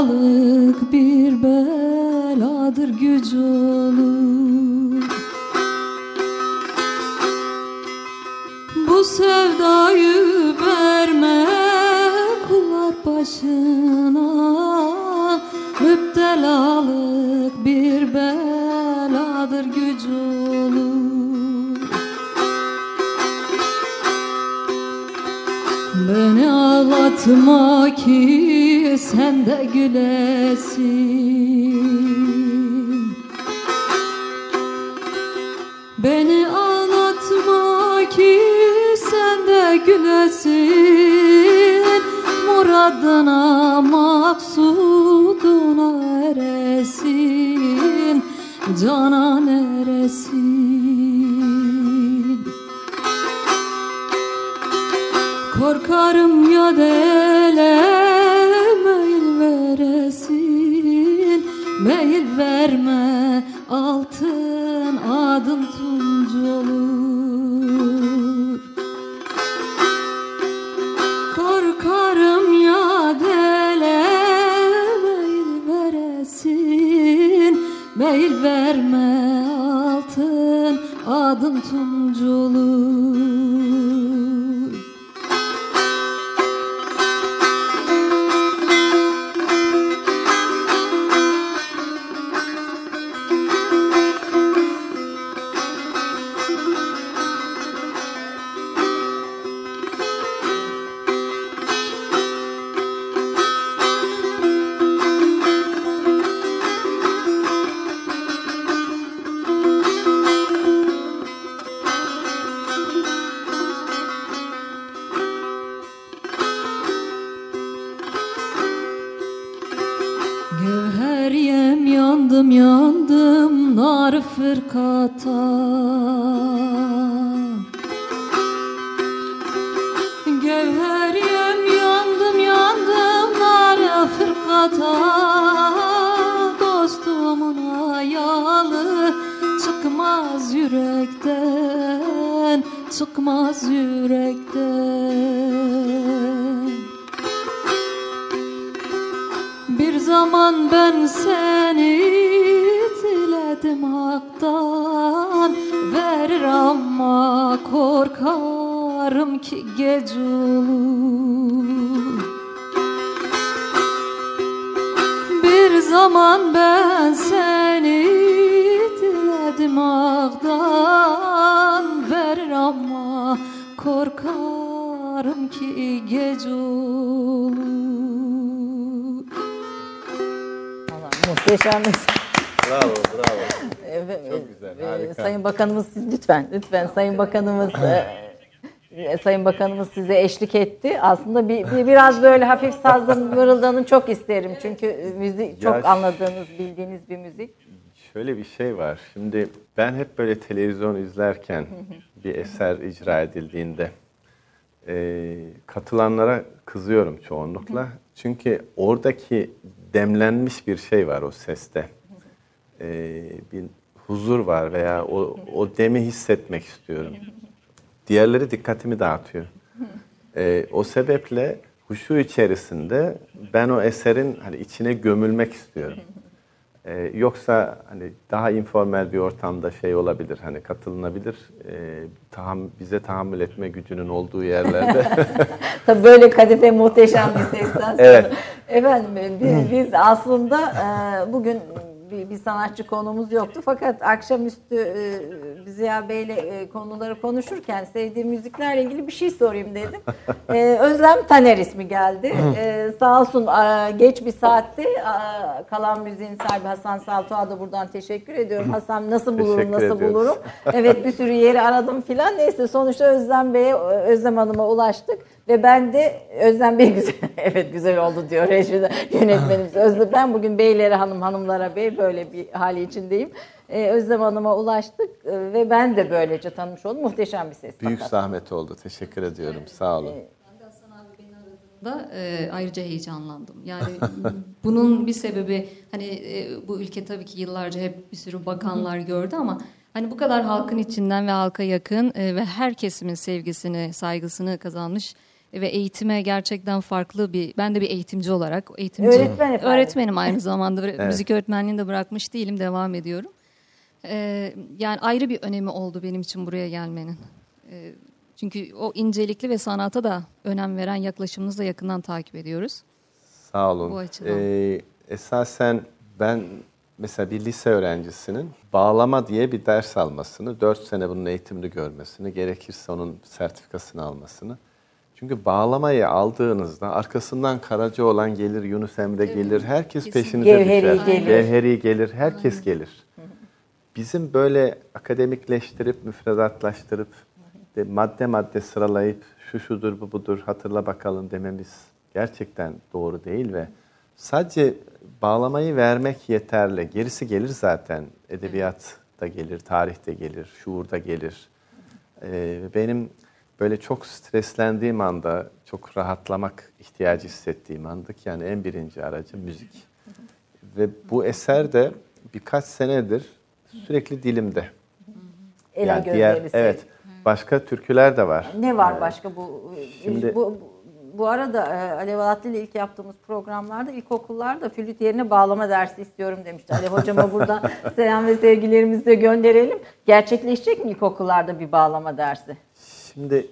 Müptelalık bir beladır güç olur Bu sevdayı verme kullar başına. Müptelalık bir beladır güç olur Beni ağlatma ki sen de gülesin. Beni ağlatma ki sen de gülesin. Muradına maksuduna eresin Canan eresin Korkarım ya dele zaman ben seni diledim haktan Verir ama korkarım ki gece olur Allah muhteşem. Bravo, bravo. Çok güzel, e, harika. Sayın Bakanımız siz lütfen, lütfen Sayın Bakanımız e, Sayın Bakanımız size eşlik etti. Aslında bir, bir biraz böyle hafif sazla mırıldanın çok isterim. Çünkü e, müzik çok Ya- anladığınız, bildiğiniz bir müzik. Şöyle bir şey var. Şimdi ben hep böyle televizyon izlerken bir eser icra edildiğinde e, katılanlara kızıyorum çoğunlukla. Çünkü oradaki demlenmiş bir şey var o seste. E, bir huzur var veya o, o demi hissetmek istiyorum. Diğerleri dikkatimi dağıtıyor. E, o sebeple huşu içerisinde ben o eserin hani içine gömülmek istiyorum. Ee, yoksa hani daha informal bir ortamda şey olabilir hani katılınabilir Ee, taham, bize tahammül etme gücünün olduğu yerlerde [laughs] [laughs] Tabii böyle kadife muhteşem bir sesten sonra. Evet. Efendim e, biz, biz aslında e, bugün bir, bir sanatçı konumuz yoktu. Fakat akşamüstü e, Ziya Bey'le e, konuları konuşurken sevdiğim müziklerle ilgili bir şey sorayım dedim. [laughs] E, Özlem Taner ismi geldi. E, sağ olsun e, geç bir saatte e, kalan müziğin sahibi Hasan Saltuğa da buradan teşekkür ediyorum. Hasan nasıl bulurum, Teşekkür nasıl ediyoruz. bulurum? [laughs] Evet bir sürü yeri aradım filan. Neyse sonuçta Özlem Bey'e, Özlem Hanım'a ulaştık. Ve ben de Özlem Bey güzel, [laughs] evet güzel oldu diyor rejide yönetmenimiz. Özlem, ben bugün beylere hanım, hanımlara bey böyle bir hali içindeyim. Ee, Özlem Hanım'a ulaştık e, ve ben de böylece tanımış oldum. Muhteşem bir ses. büyük fakat. zahmet oldu. Teşekkür ediyorum. Sağ olun. da e, ayrıca heyecanlandım. Yani [laughs] bunun bir sebebi hani e, bu ülke tabii ki yıllarca hep bir sürü bakanlar gördü ama hani bu kadar halkın içinden ve halka yakın e, ve her kesimin sevgisini, saygısını kazanmış ve eğitime gerçekten farklı bir ben de bir eğitimci olarak eğitimci Öğretmen efendim. öğretmenim aynı [laughs] zamanda müzik öğretmenliğini de bırakmış değilim devam ediyorum. E, yani ayrı bir önemi oldu benim için buraya gelmenin. E, çünkü o incelikli ve sanata da önem veren yaklaşımınızı da yakından takip ediyoruz. Sağ olun. Bu açıdan. Ee, esasen ben mesela bir lise öğrencisinin bağlama diye bir ders almasını, 4 sene bunun eğitimini görmesini, gerekirse onun sertifikasını almasını. Çünkü bağlamayı aldığınızda arkasından Karaca olan gelir, Yunus Emre gelir, herkes Kesin. peşinize Gevheri düşer. gelir. Gevheri gelir, herkes gelir. Bizim böyle akademikleştirip, müfredatlaştırıp, de madde madde sıralayıp şu şudur bu budur hatırla bakalım dememiz gerçekten doğru değil ve sadece bağlamayı vermek yeterli. Gerisi gelir zaten. Edebiyat da gelir, tarih de gelir, şuur da gelir. Ee, benim böyle çok streslendiğim anda, çok rahatlamak ihtiyacı hissettiğim anda ki yani en birinci aracı müzik. Ve bu eser de birkaç senedir sürekli dilimde. Ela Yani diğer, evet, başka türküler de var. Ne var Ee, başka bu? şimdi- bu, bu arada e, Alev Alatlı ile ilk yaptığımız programlarda ilkokullarda flüt yerine bağlama dersi istiyorum demişti. Alev hocama buradan [laughs] selam ve sevgilerimizi de gönderelim. Gerçekleşecek mi ilkokullarda bir bağlama dersi? Şimdi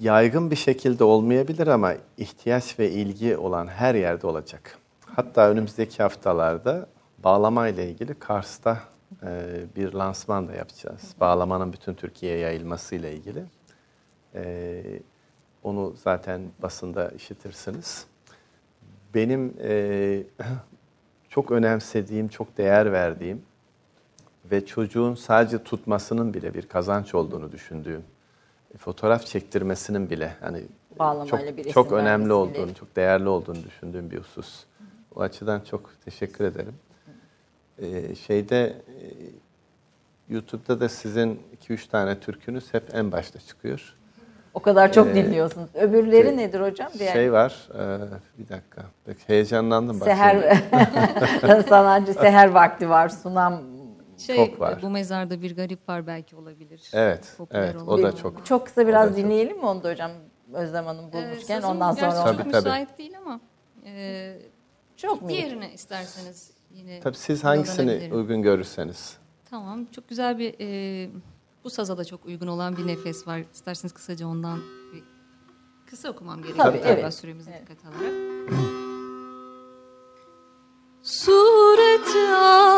yaygın bir şekilde olmayabilir ama ihtiyaç ve ilgi olan her yerde olacak. Hatta önümüzdeki haftalarda bağlama ile ilgili Kars'ta e, bir lansman da yapacağız. Bağlamanın bütün Türkiye'ye yayılması ile ilgili. E, onu zaten basında işitirsiniz. Benim e, [clears throat] çok önemsediğim, çok değer verdiğim ve çocuğun sadece tutmasının bile bir kazanç olduğunu düşündüğüm, fotoğraf çektirmesinin bile hani Bağlamayla çok bir çok önemli olduğunu, çok değerli olduğunu düşündüğüm bir husus. O açıdan çok teşekkür ederim. Ee, şeyde e, YouTube'da da sizin 2-3 tane türkünüz hep en başta çıkıyor. O kadar çok Ee, dinliyorsunuz. Öbürleri şey- nedir hocam? Diğer Şey var, e, bir dakika. Heyecanlandım seher [laughs] sanatçı seher vakti var. Sunam Şey, Çok var. Bu mezarda bir garip var belki olabilir. Evet, Popüler evet. O da çok. çok kısa biraz çok- dinleyelim mi onu da hocam? Özlem Hanım Ee, bulmuşken sazım ondan gerçi sonra çok Tabii, tabii. müsait değil ama e, çok mu? diğerini isterseniz yine Tabii siz hangisini uygun görürseniz. Tamam çok güzel bir e, bu saza da çok uygun olan bir nefes var. İsterseniz kısaca ondan bir kısa okumam gerekiyor Tabii, evet. süremizi dikkate alarak. Sureti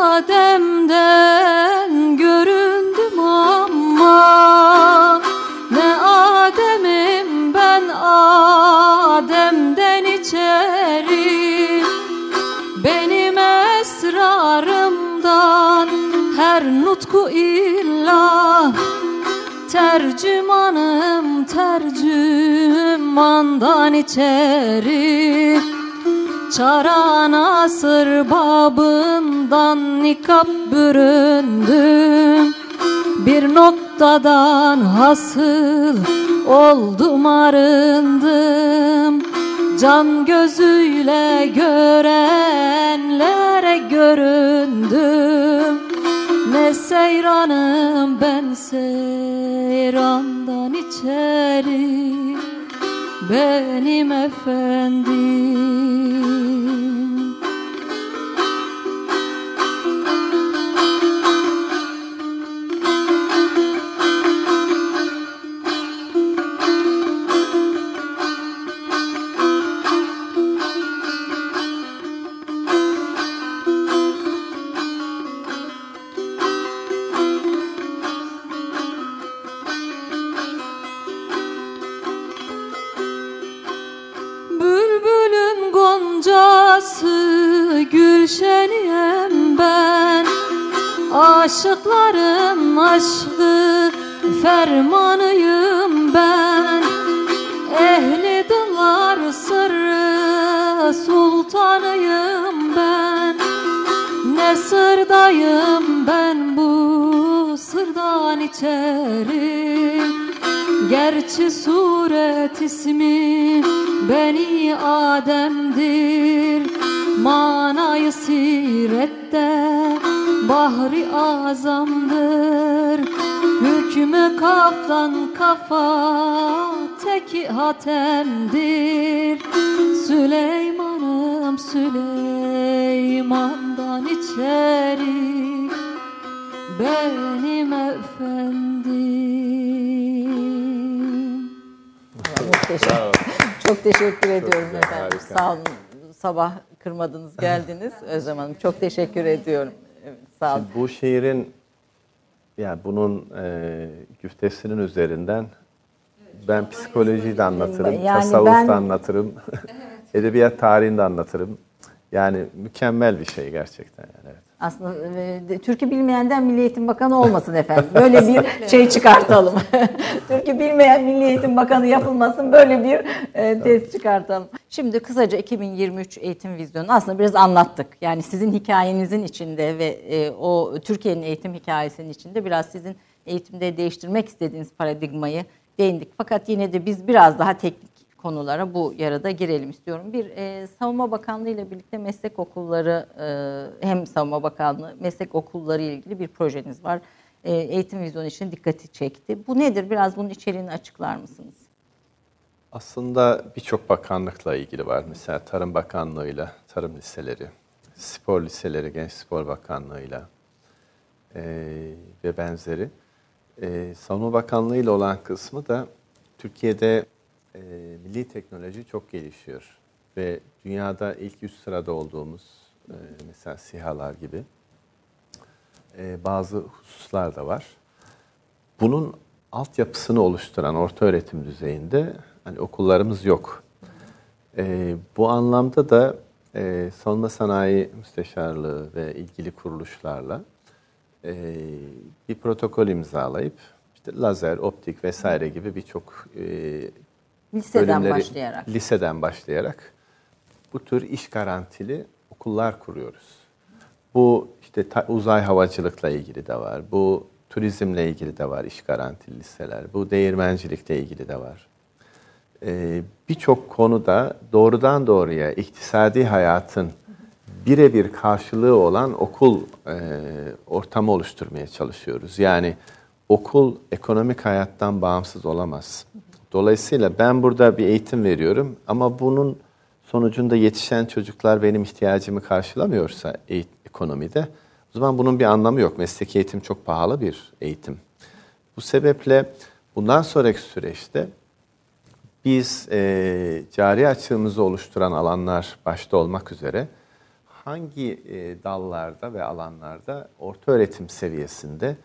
Adem'den göründüm ama Ne Adem'im ben Adem'den içeri. Benim esrarımdan her billah Tercümanım tercümandan içeri Çara nasır babından nikap büründüm. Bir noktadan hasıl oldum arındım. Can gözüyle görenlere göründüm. Ne seyranım ben seyrandan içeri Benim efendim gülşeniyem ben. Aşıkların aşkı fermanıyım ben. Ehli dıllar sırrı sultanıyım ben. Ne sırdayım ben bu sırdan içeri? Gerçi suret ismi Beni Adem'dir Manayı sirette Bahri azamdır Hükmü kaftan kafa Teki hatemdir Süleyman'ım Süleyman'dan içeri Benim efendim Muhteşem. Çok teşekkür ediyorum güzel, efendim. harika. Sağ olun. Sabah kırmadınız, geldiniz. Özlem Hanım çok teşekkür ediyorum. Evet, sağ olun. Şimdi bu şiirin yani bunun e, güftesinin üzerinden ben psikolojiyi de anlatırım, Yani tasavvuf ben- da anlatırım, [laughs] edebiyat tarihini de anlatırım. Yani mükemmel bir şey gerçekten yani. Evet. Aslında e, Türkü bilmeyenden Milli Eğitim Bakanı olmasın efendim. Böyle bir şey çıkartalım. [laughs] Türkü bilmeyen Milli Eğitim Bakanı yapılmasın. Böyle bir e, test çıkartalım. Şimdi kısaca 2023 eğitim vizyonu aslında biraz anlattık. Yani sizin hikayenizin içinde ve e, o Türkiye'nin eğitim hikayesinin içinde biraz sizin eğitimde değiştirmek istediğiniz paradigmayı değindik. Fakat yine de biz biraz daha teknik konulara bu yarıda girelim istiyorum. Bir e, Savunma Bakanlığı ile birlikte meslek okulları e, hem Savunma Bakanlığı meslek okulları ile ilgili bir projeniz var. E, eğitim vizyonu için dikkati çekti. Bu nedir? Biraz bunun içeriğini açıklar mısınız? Aslında birçok bakanlıkla ilgili var. Mesela Tarım Bakanlığı'yla tarım liseleri, spor liseleri, Genç Spor Bakanlığı'yla eee, ve benzeri. Eee Savunma Bakanlığı ile olan kısmı da Türkiye'de eee, milli teknoloji çok gelişiyor. Ve dünyada ilk yüz sırada olduğumuz eee, mesela SİHA'lar gibi eee, bazı hususlar da var bunun altyapısını oluşturan orta öğretim düzeyinde hani okullarımız yok. Ee, bu anlamda da e, savunma sanayi müsteşarlığı ve ilgili kuruluşlarla e, bir protokol imzalayıp işte lazer, optik vesaire gibi birçok e, Liseden bölümleri başlayarak. liseden başlayarak bu tür iş garantili okullar kuruyoruz. Bu işte uzay havacılıkla ilgili de var. Bu turizmle ilgili de var iş garantili liseler. Bu değirmencilikle ilgili de var. Ee, Birçok konuda doğrudan doğruya iktisadi hayatın birebir karşılığı olan okul e, ortamı oluşturmaya çalışıyoruz. Yani okul ekonomik hayattan bağımsız olamaz. Dolayısıyla ben burada bir eğitim veriyorum ama bunun sonucunda yetişen çocuklar benim ihtiyacımı karşılamıyorsa ekonomide o zaman bunun bir anlamı yok. Mesleki eğitim çok pahalı bir eğitim. Bu sebeple bundan sonraki süreçte biz e, cari açığımızı oluşturan alanlar başta olmak üzere hangi e, dallarda ve alanlarda orta öğretim seviyesinde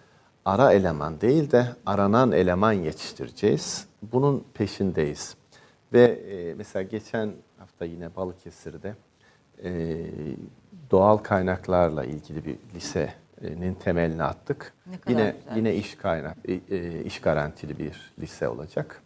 ara eleman değil de aranan eleman yetiştireceğiz. Bunun peşindeyiz. Ve e, mesela geçen hafta yine Balıkesir'de e, doğal kaynaklarla ilgili bir lise lisenin temelini attık. Yine güzel. yine iş kaynak e, e, iş garantili bir lise olacak.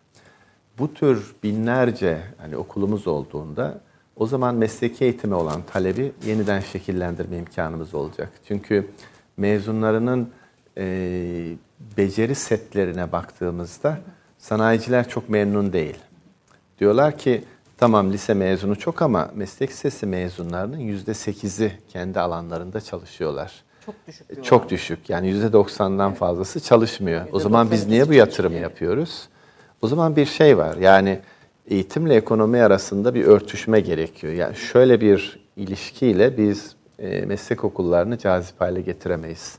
Bu tür binlerce hani okulumuz olduğunda o zaman mesleki eğitime olan talebi yeniden şekillendirme imkanımız olacak. Çünkü mezunlarının e, beceri setlerine baktığımızda sanayiciler çok memnun değil. Diyorlar ki tamam lise mezunu çok ama meslek lisesi mezunlarının yüzde sekizi kendi alanlarında çalışıyorlar. Çok düşük bir Çok düşük. Yani yüzde doksandan fazlası çalışmıyor. O zaman biz niye bu yatırımı yapıyoruz? O zaman bir şey var. Yani eğitimle ekonomi arasında bir örtüşme gerekiyor. Yani şöyle bir ilişkiyle biz e, meslek okullarını cazip hale getiremeyiz.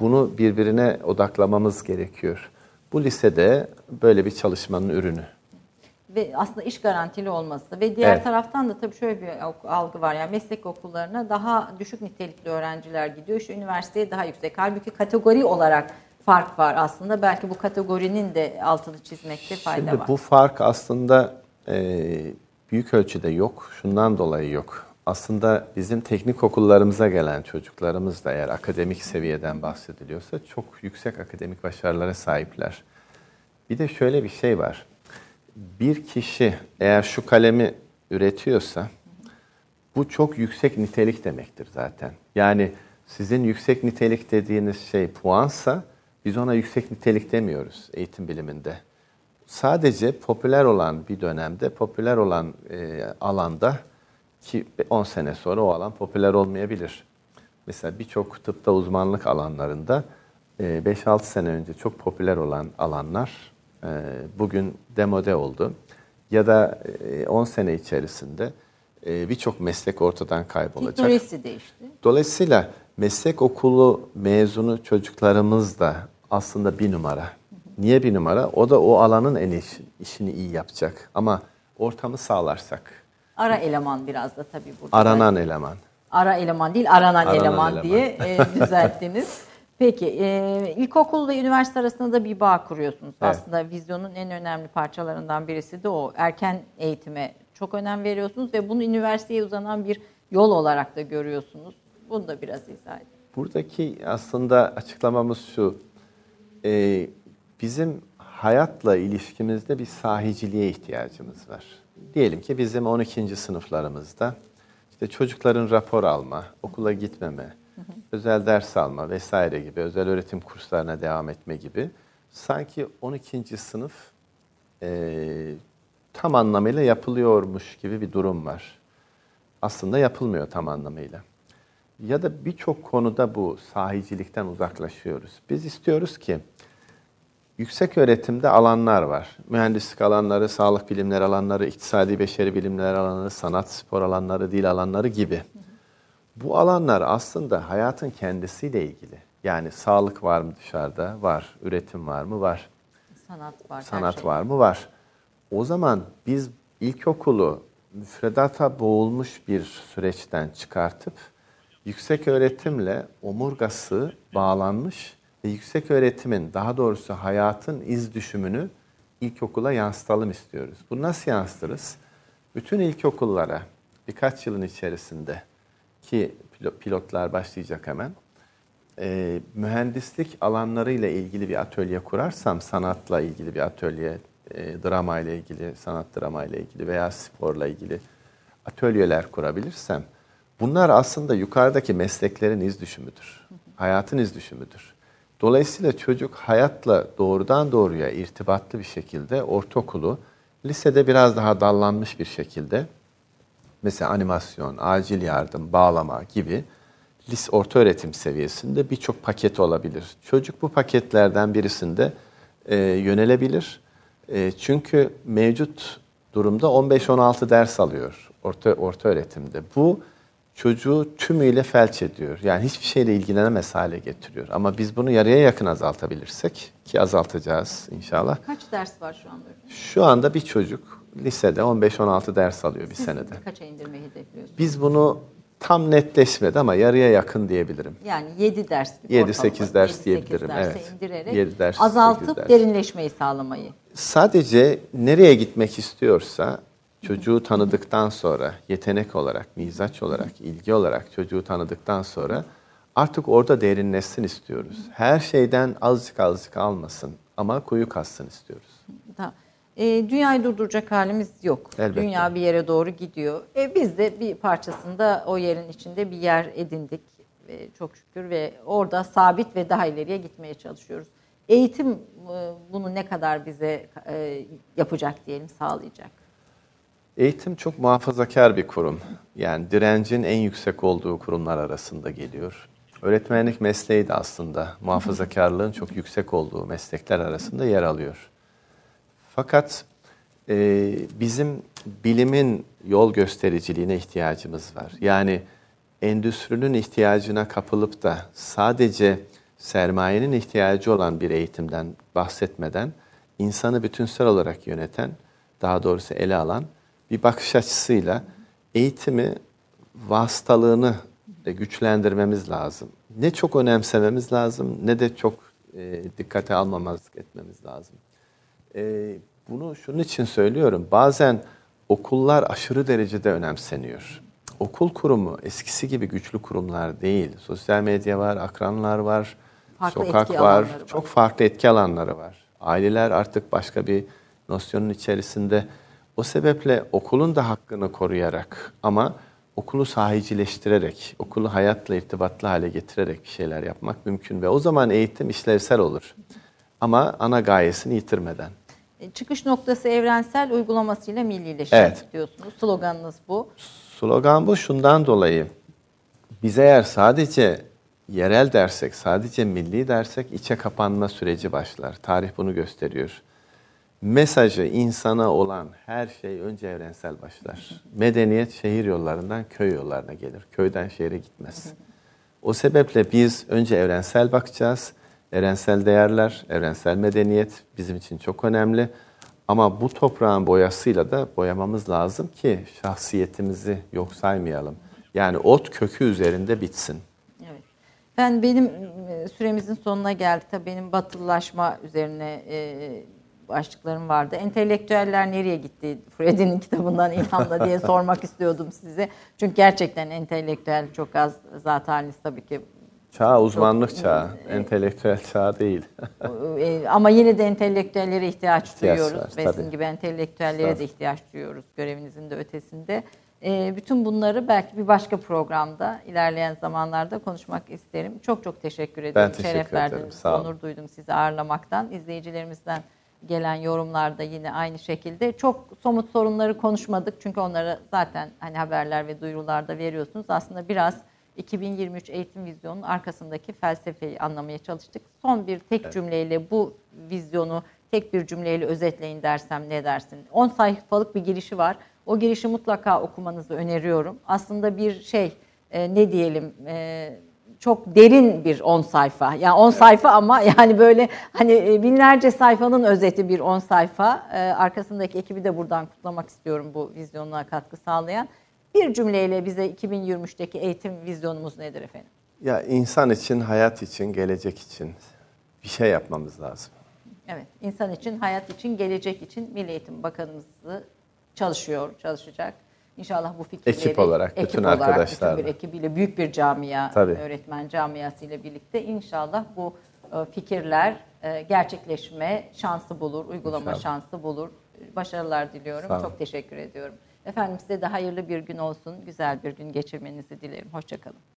Bunu birbirine odaklamamız gerekiyor. Bu lisede böyle bir çalışmanın ürünü. ve aslında iş garantili olması ve diğer Evet. taraftan da tabii şöyle bir algı var yani meslek okullarına daha düşük nitelikli öğrenciler gidiyor işte üniversiteye daha yüksek halbuki kategori olarak fark var aslında belki bu kategorinin de altını çizmekte fayda Şimdi var. bu fark aslında e, büyük ölçüde yok. Şundan dolayı yok. Aslında bizim teknik okullarımıza gelen çocuklarımız da eğer akademik seviyeden bahsediliyorsa çok yüksek akademik başarılara sahipler. Bir de şöyle bir şey var. Bir kişi eğer şu kalemi üretiyorsa bu çok yüksek nitelik demektir zaten. Yani sizin yüksek nitelik dediğiniz şey puansa biz ona yüksek nitelik demiyoruz eğitim biliminde. Sadece popüler olan bir dönemde, popüler olan e, alanda ki 10 sene sonra o alan popüler olmayabilir. Mesela birçok tıpta uzmanlık alanlarında e, 5-6 sene önce çok popüler olan alanlar e, bugün demode oldu. Ya da e, 10 sene içerisinde e, birçok meslek ortadan kaybolacak. Teknolojisi değişti. Dolayısıyla meslek okulu mezunu çocuklarımız da aslında bir numara. Niye bir numara? O da o alanın en iş, işini iyi yapacak. Ama ortamı sağlarsak, Ara eleman biraz da tabii burada. aranan eleman. Ara eleman değil, aranan, Aranan eleman, eleman. diye [laughs] e, düzelttiniz. Peki, e, ilkokul ve üniversite arasında da bir bağ kuruyorsunuz. Evet. Aslında vizyonun en önemli parçalarından birisi de o. Erken eğitime çok önem veriyorsunuz ve bunu üniversiteye uzanan bir yol olarak da görüyorsunuz. Bunu da biraz izah edin. Buradaki aslında açıklamamız şu. Ee, bizim hayatla ilişkimizde bir sahiciliğe ihtiyacımız var. Diyelim ki bizim 12. sınıflarımızda işte çocukların rapor alma, okula gitmeme, özel ders alma vesaire gibi, özel öğretim kurslarına devam etme gibi sanki 12. sınıf e, tam anlamıyla yapılıyormuş gibi bir durum var. Aslında yapılmıyor tam anlamıyla. Ya da birçok konuda bu sahicilikten uzaklaşıyoruz. Biz istiyoruz ki yüksek öğretimde alanlar var. Mühendislik alanları, sağlık bilimleri alanları, iktisadi beşeri bilimler alanları, sanat spor alanları, dil alanları gibi. Bu alanlar aslında hayatın kendisiyle ilgili. Yani sağlık var mı dışarıda? Var. Üretim var mı? Var. Sanat var. Sanat şey. var mı? Var. O zaman biz ilkokulu müfredata boğulmuş bir süreçten çıkartıp yüksek öğretimle omurgası bağlanmış yüksek öğretimin daha doğrusu hayatın iz düşümünü ilkokula yansıtalım istiyoruz. Bunu nasıl yansıtırız? Bütün ilkokullara birkaç yılın içerisinde ki pilo- pilotlar başlayacak hemen e, mühendislik alanlarıyla ilgili bir atölye kurarsam, sanatla ilgili bir atölye, e, drama ile ilgili, sanat drama ile ilgili veya sporla ilgili atölyeler kurabilirsem, bunlar aslında yukarıdaki mesleklerin iz düşümüdür. Hayatın iz düşümüdür. Dolayısıyla çocuk hayatla doğrudan doğruya irtibatlı bir şekilde ortaokulu, lisede biraz daha dallanmış bir şekilde mesela animasyon, acil yardım, bağlama gibi lis orta öğretim seviyesinde birçok paket olabilir. Çocuk bu paketlerden birisinde e, yönelebilir. E, çünkü mevcut durumda 15-16 ders alıyor orta orta öğretimde. Bu çocuğu tümüyle felç ediyor. Yani hiçbir şeyle ilgilenemez hale getiriyor. Ama biz bunu yarıya yakın azaltabilirsek ki azaltacağız inşallah. Kaç ders var şu anda? Şu anda bir çocuk lisede 15-16 ders alıyor bir Siz senede. kaça indirmeyi hedefliyorsunuz? Biz bunu tam netleşmedi ama yarıya yakın diyebilirim. Yani 7 ders. gibi 7-8 ortalama. ders 7-8 diyebilirim, evet. indirerek 7 ders, azaltıp 8 ders. derinleşmeyi sağlamayı. Sadece nereye gitmek istiyorsa çocuğu tanıdıktan sonra yetenek olarak, mizaç olarak, ilgi olarak çocuğu tanıdıktan sonra Artık orada derinleşsin istiyoruz. Her şeyden azıcık azıcık almasın ama kuyu kazsın istiyoruz. Tamam. E, dünyayı durduracak halimiz yok. Elbette. Dünya bir yere doğru gidiyor. E, biz de bir parçasında o yerin içinde bir yer edindik. Ve çok şükür ve orada sabit ve daha ileriye gitmeye çalışıyoruz. Eğitim e, bunu ne kadar bize e, yapacak diyelim, sağlayacak. Eğitim çok muhafazakar bir kurum. Yani direncin en yüksek olduğu kurumlar arasında geliyor. Öğretmenlik mesleği de aslında muhafazakarlığın çok yüksek olduğu meslekler arasında yer alıyor. Fakat e, bizim bilimin yol göstericiliğine ihtiyacımız var. Yani endüstrinin ihtiyacına kapılıp da sadece sermayenin ihtiyacı olan bir eğitimden bahsetmeden insanı bütünsel olarak yöneten, daha doğrusu ele alan bir bakış açısıyla eğitimi vasıtalığını güçlendirmemiz lazım. Ne çok önemsememiz lazım ne de çok e, dikkate almamazlık etmemiz lazım. E, bunu şunun için söylüyorum. Bazen okullar aşırı derecede önemseniyor. Okul kurumu eskisi gibi güçlü kurumlar değil. Sosyal medya var, akranlar var, Farklı sokak var, var. çok farklı etki alanları var. Aileler artık başka bir nosyonun içerisinde. O sebeple okulun da hakkını koruyarak ama okulu sahicileştirerek, okulu hayatla irtibatlı hale getirerek bir şeyler yapmak mümkün ve o zaman eğitim işlevsel olur. Ama ana gayesini yitirmeden. E, Çıkış noktası evrensel uygulamasıyla millileşim Evet. diyorsunuz. Sloganınız bu. Slogan bu şundan dolayı. Biz eğer sadece yerel dersek, sadece milli dersek içe kapanma süreci başlar. Tarih bunu gösteriyor. Mesajı insana olan her şey önce evrensel başlar. Medeniyet şehir yollarından köy yollarına gelir. Köyden şehre gitmez. O sebeple biz önce evrensel bakacağız. Evrensel değerler, evrensel medeniyet bizim için çok önemli. Ama bu toprağın boyasıyla da boyamamız lazım ki şahsiyetimizi yok saymayalım. Yani ot kökü üzerinde bitsin. Evet. Ben benim e, süremizin sonuna geldik. Tabii benim batılılaşma üzerine e, başlıklarım vardı. Entelektüeller nereye gitti? [laughs] Freddy'nin kitabından ilhamla diye sormak [laughs] istiyordum size. Çünkü gerçekten entelektüel çok az zat haliniz tabii ki. Çağ uzmanlık çağı, entelektüel çağ değil. [laughs] E, ama yine de entelektüellere ihtiyaç, İhtiyaç duyuyoruz. var, Ve tabii. gibi entelektüellere de Estağfurullah. ihtiyaç duyuyoruz görevinizin de ötesinde. E, bütün bunları belki bir başka programda ilerleyen zamanlarda konuşmak isterim. Çok çok teşekkür ederim. teşekkür Şeref ederim, verdiniz. sağ olun. Onur duydum sizi ağırlamaktan. İzleyicilerimizden gelen yorumlarda yine aynı şekilde. Çok somut sorunları konuşmadık. Çünkü onları zaten hani haberler ve duyurularda veriyorsunuz. Aslında biraz 2023 eğitim vizyonunun arkasındaki felsefeyi anlamaya çalıştık. Son bir tek cümleyle bu vizyonu tek bir cümleyle özetleyin dersem ne dersin? 10 sayfalık bir girişi var. O girişi mutlaka okumanızı öneriyorum. Aslında bir şey e, ne diyelim e, çok derin bir 10 sayfa. Yani 10 sayfa ama [laughs] yani böyle hani e, binlerce sayfanın özeti bir 10 sayfa. E, arkasındaki ekibi de buradan kutlamak istiyorum bu vizyonuna katkı sağlayan. Bir cümleyle bize 2023'teki eğitim vizyonumuz nedir efendim? Ya insan için, hayat için, gelecek için bir şey yapmamız lazım. Evet, insan için, hayat için, gelecek için Milli Eğitim Bakanımızı çalışıyor, çalışacak. İnşallah bu fikirleri Ekip olarak, bütün arkadaşlarla. bütün bir ekibiyle büyük bir camia, Tabii. öğretmen camiasıyla birlikte inşallah bu e, fikirler e, gerçekleşme şansı bulur, uygulama İnşallah. şansı bulur. Başarılar diliyorum. Çok teşekkür ediyorum. Efendim size de hayırlı bir gün olsun, güzel bir gün geçirmenizi dilerim. Hoşçakalın.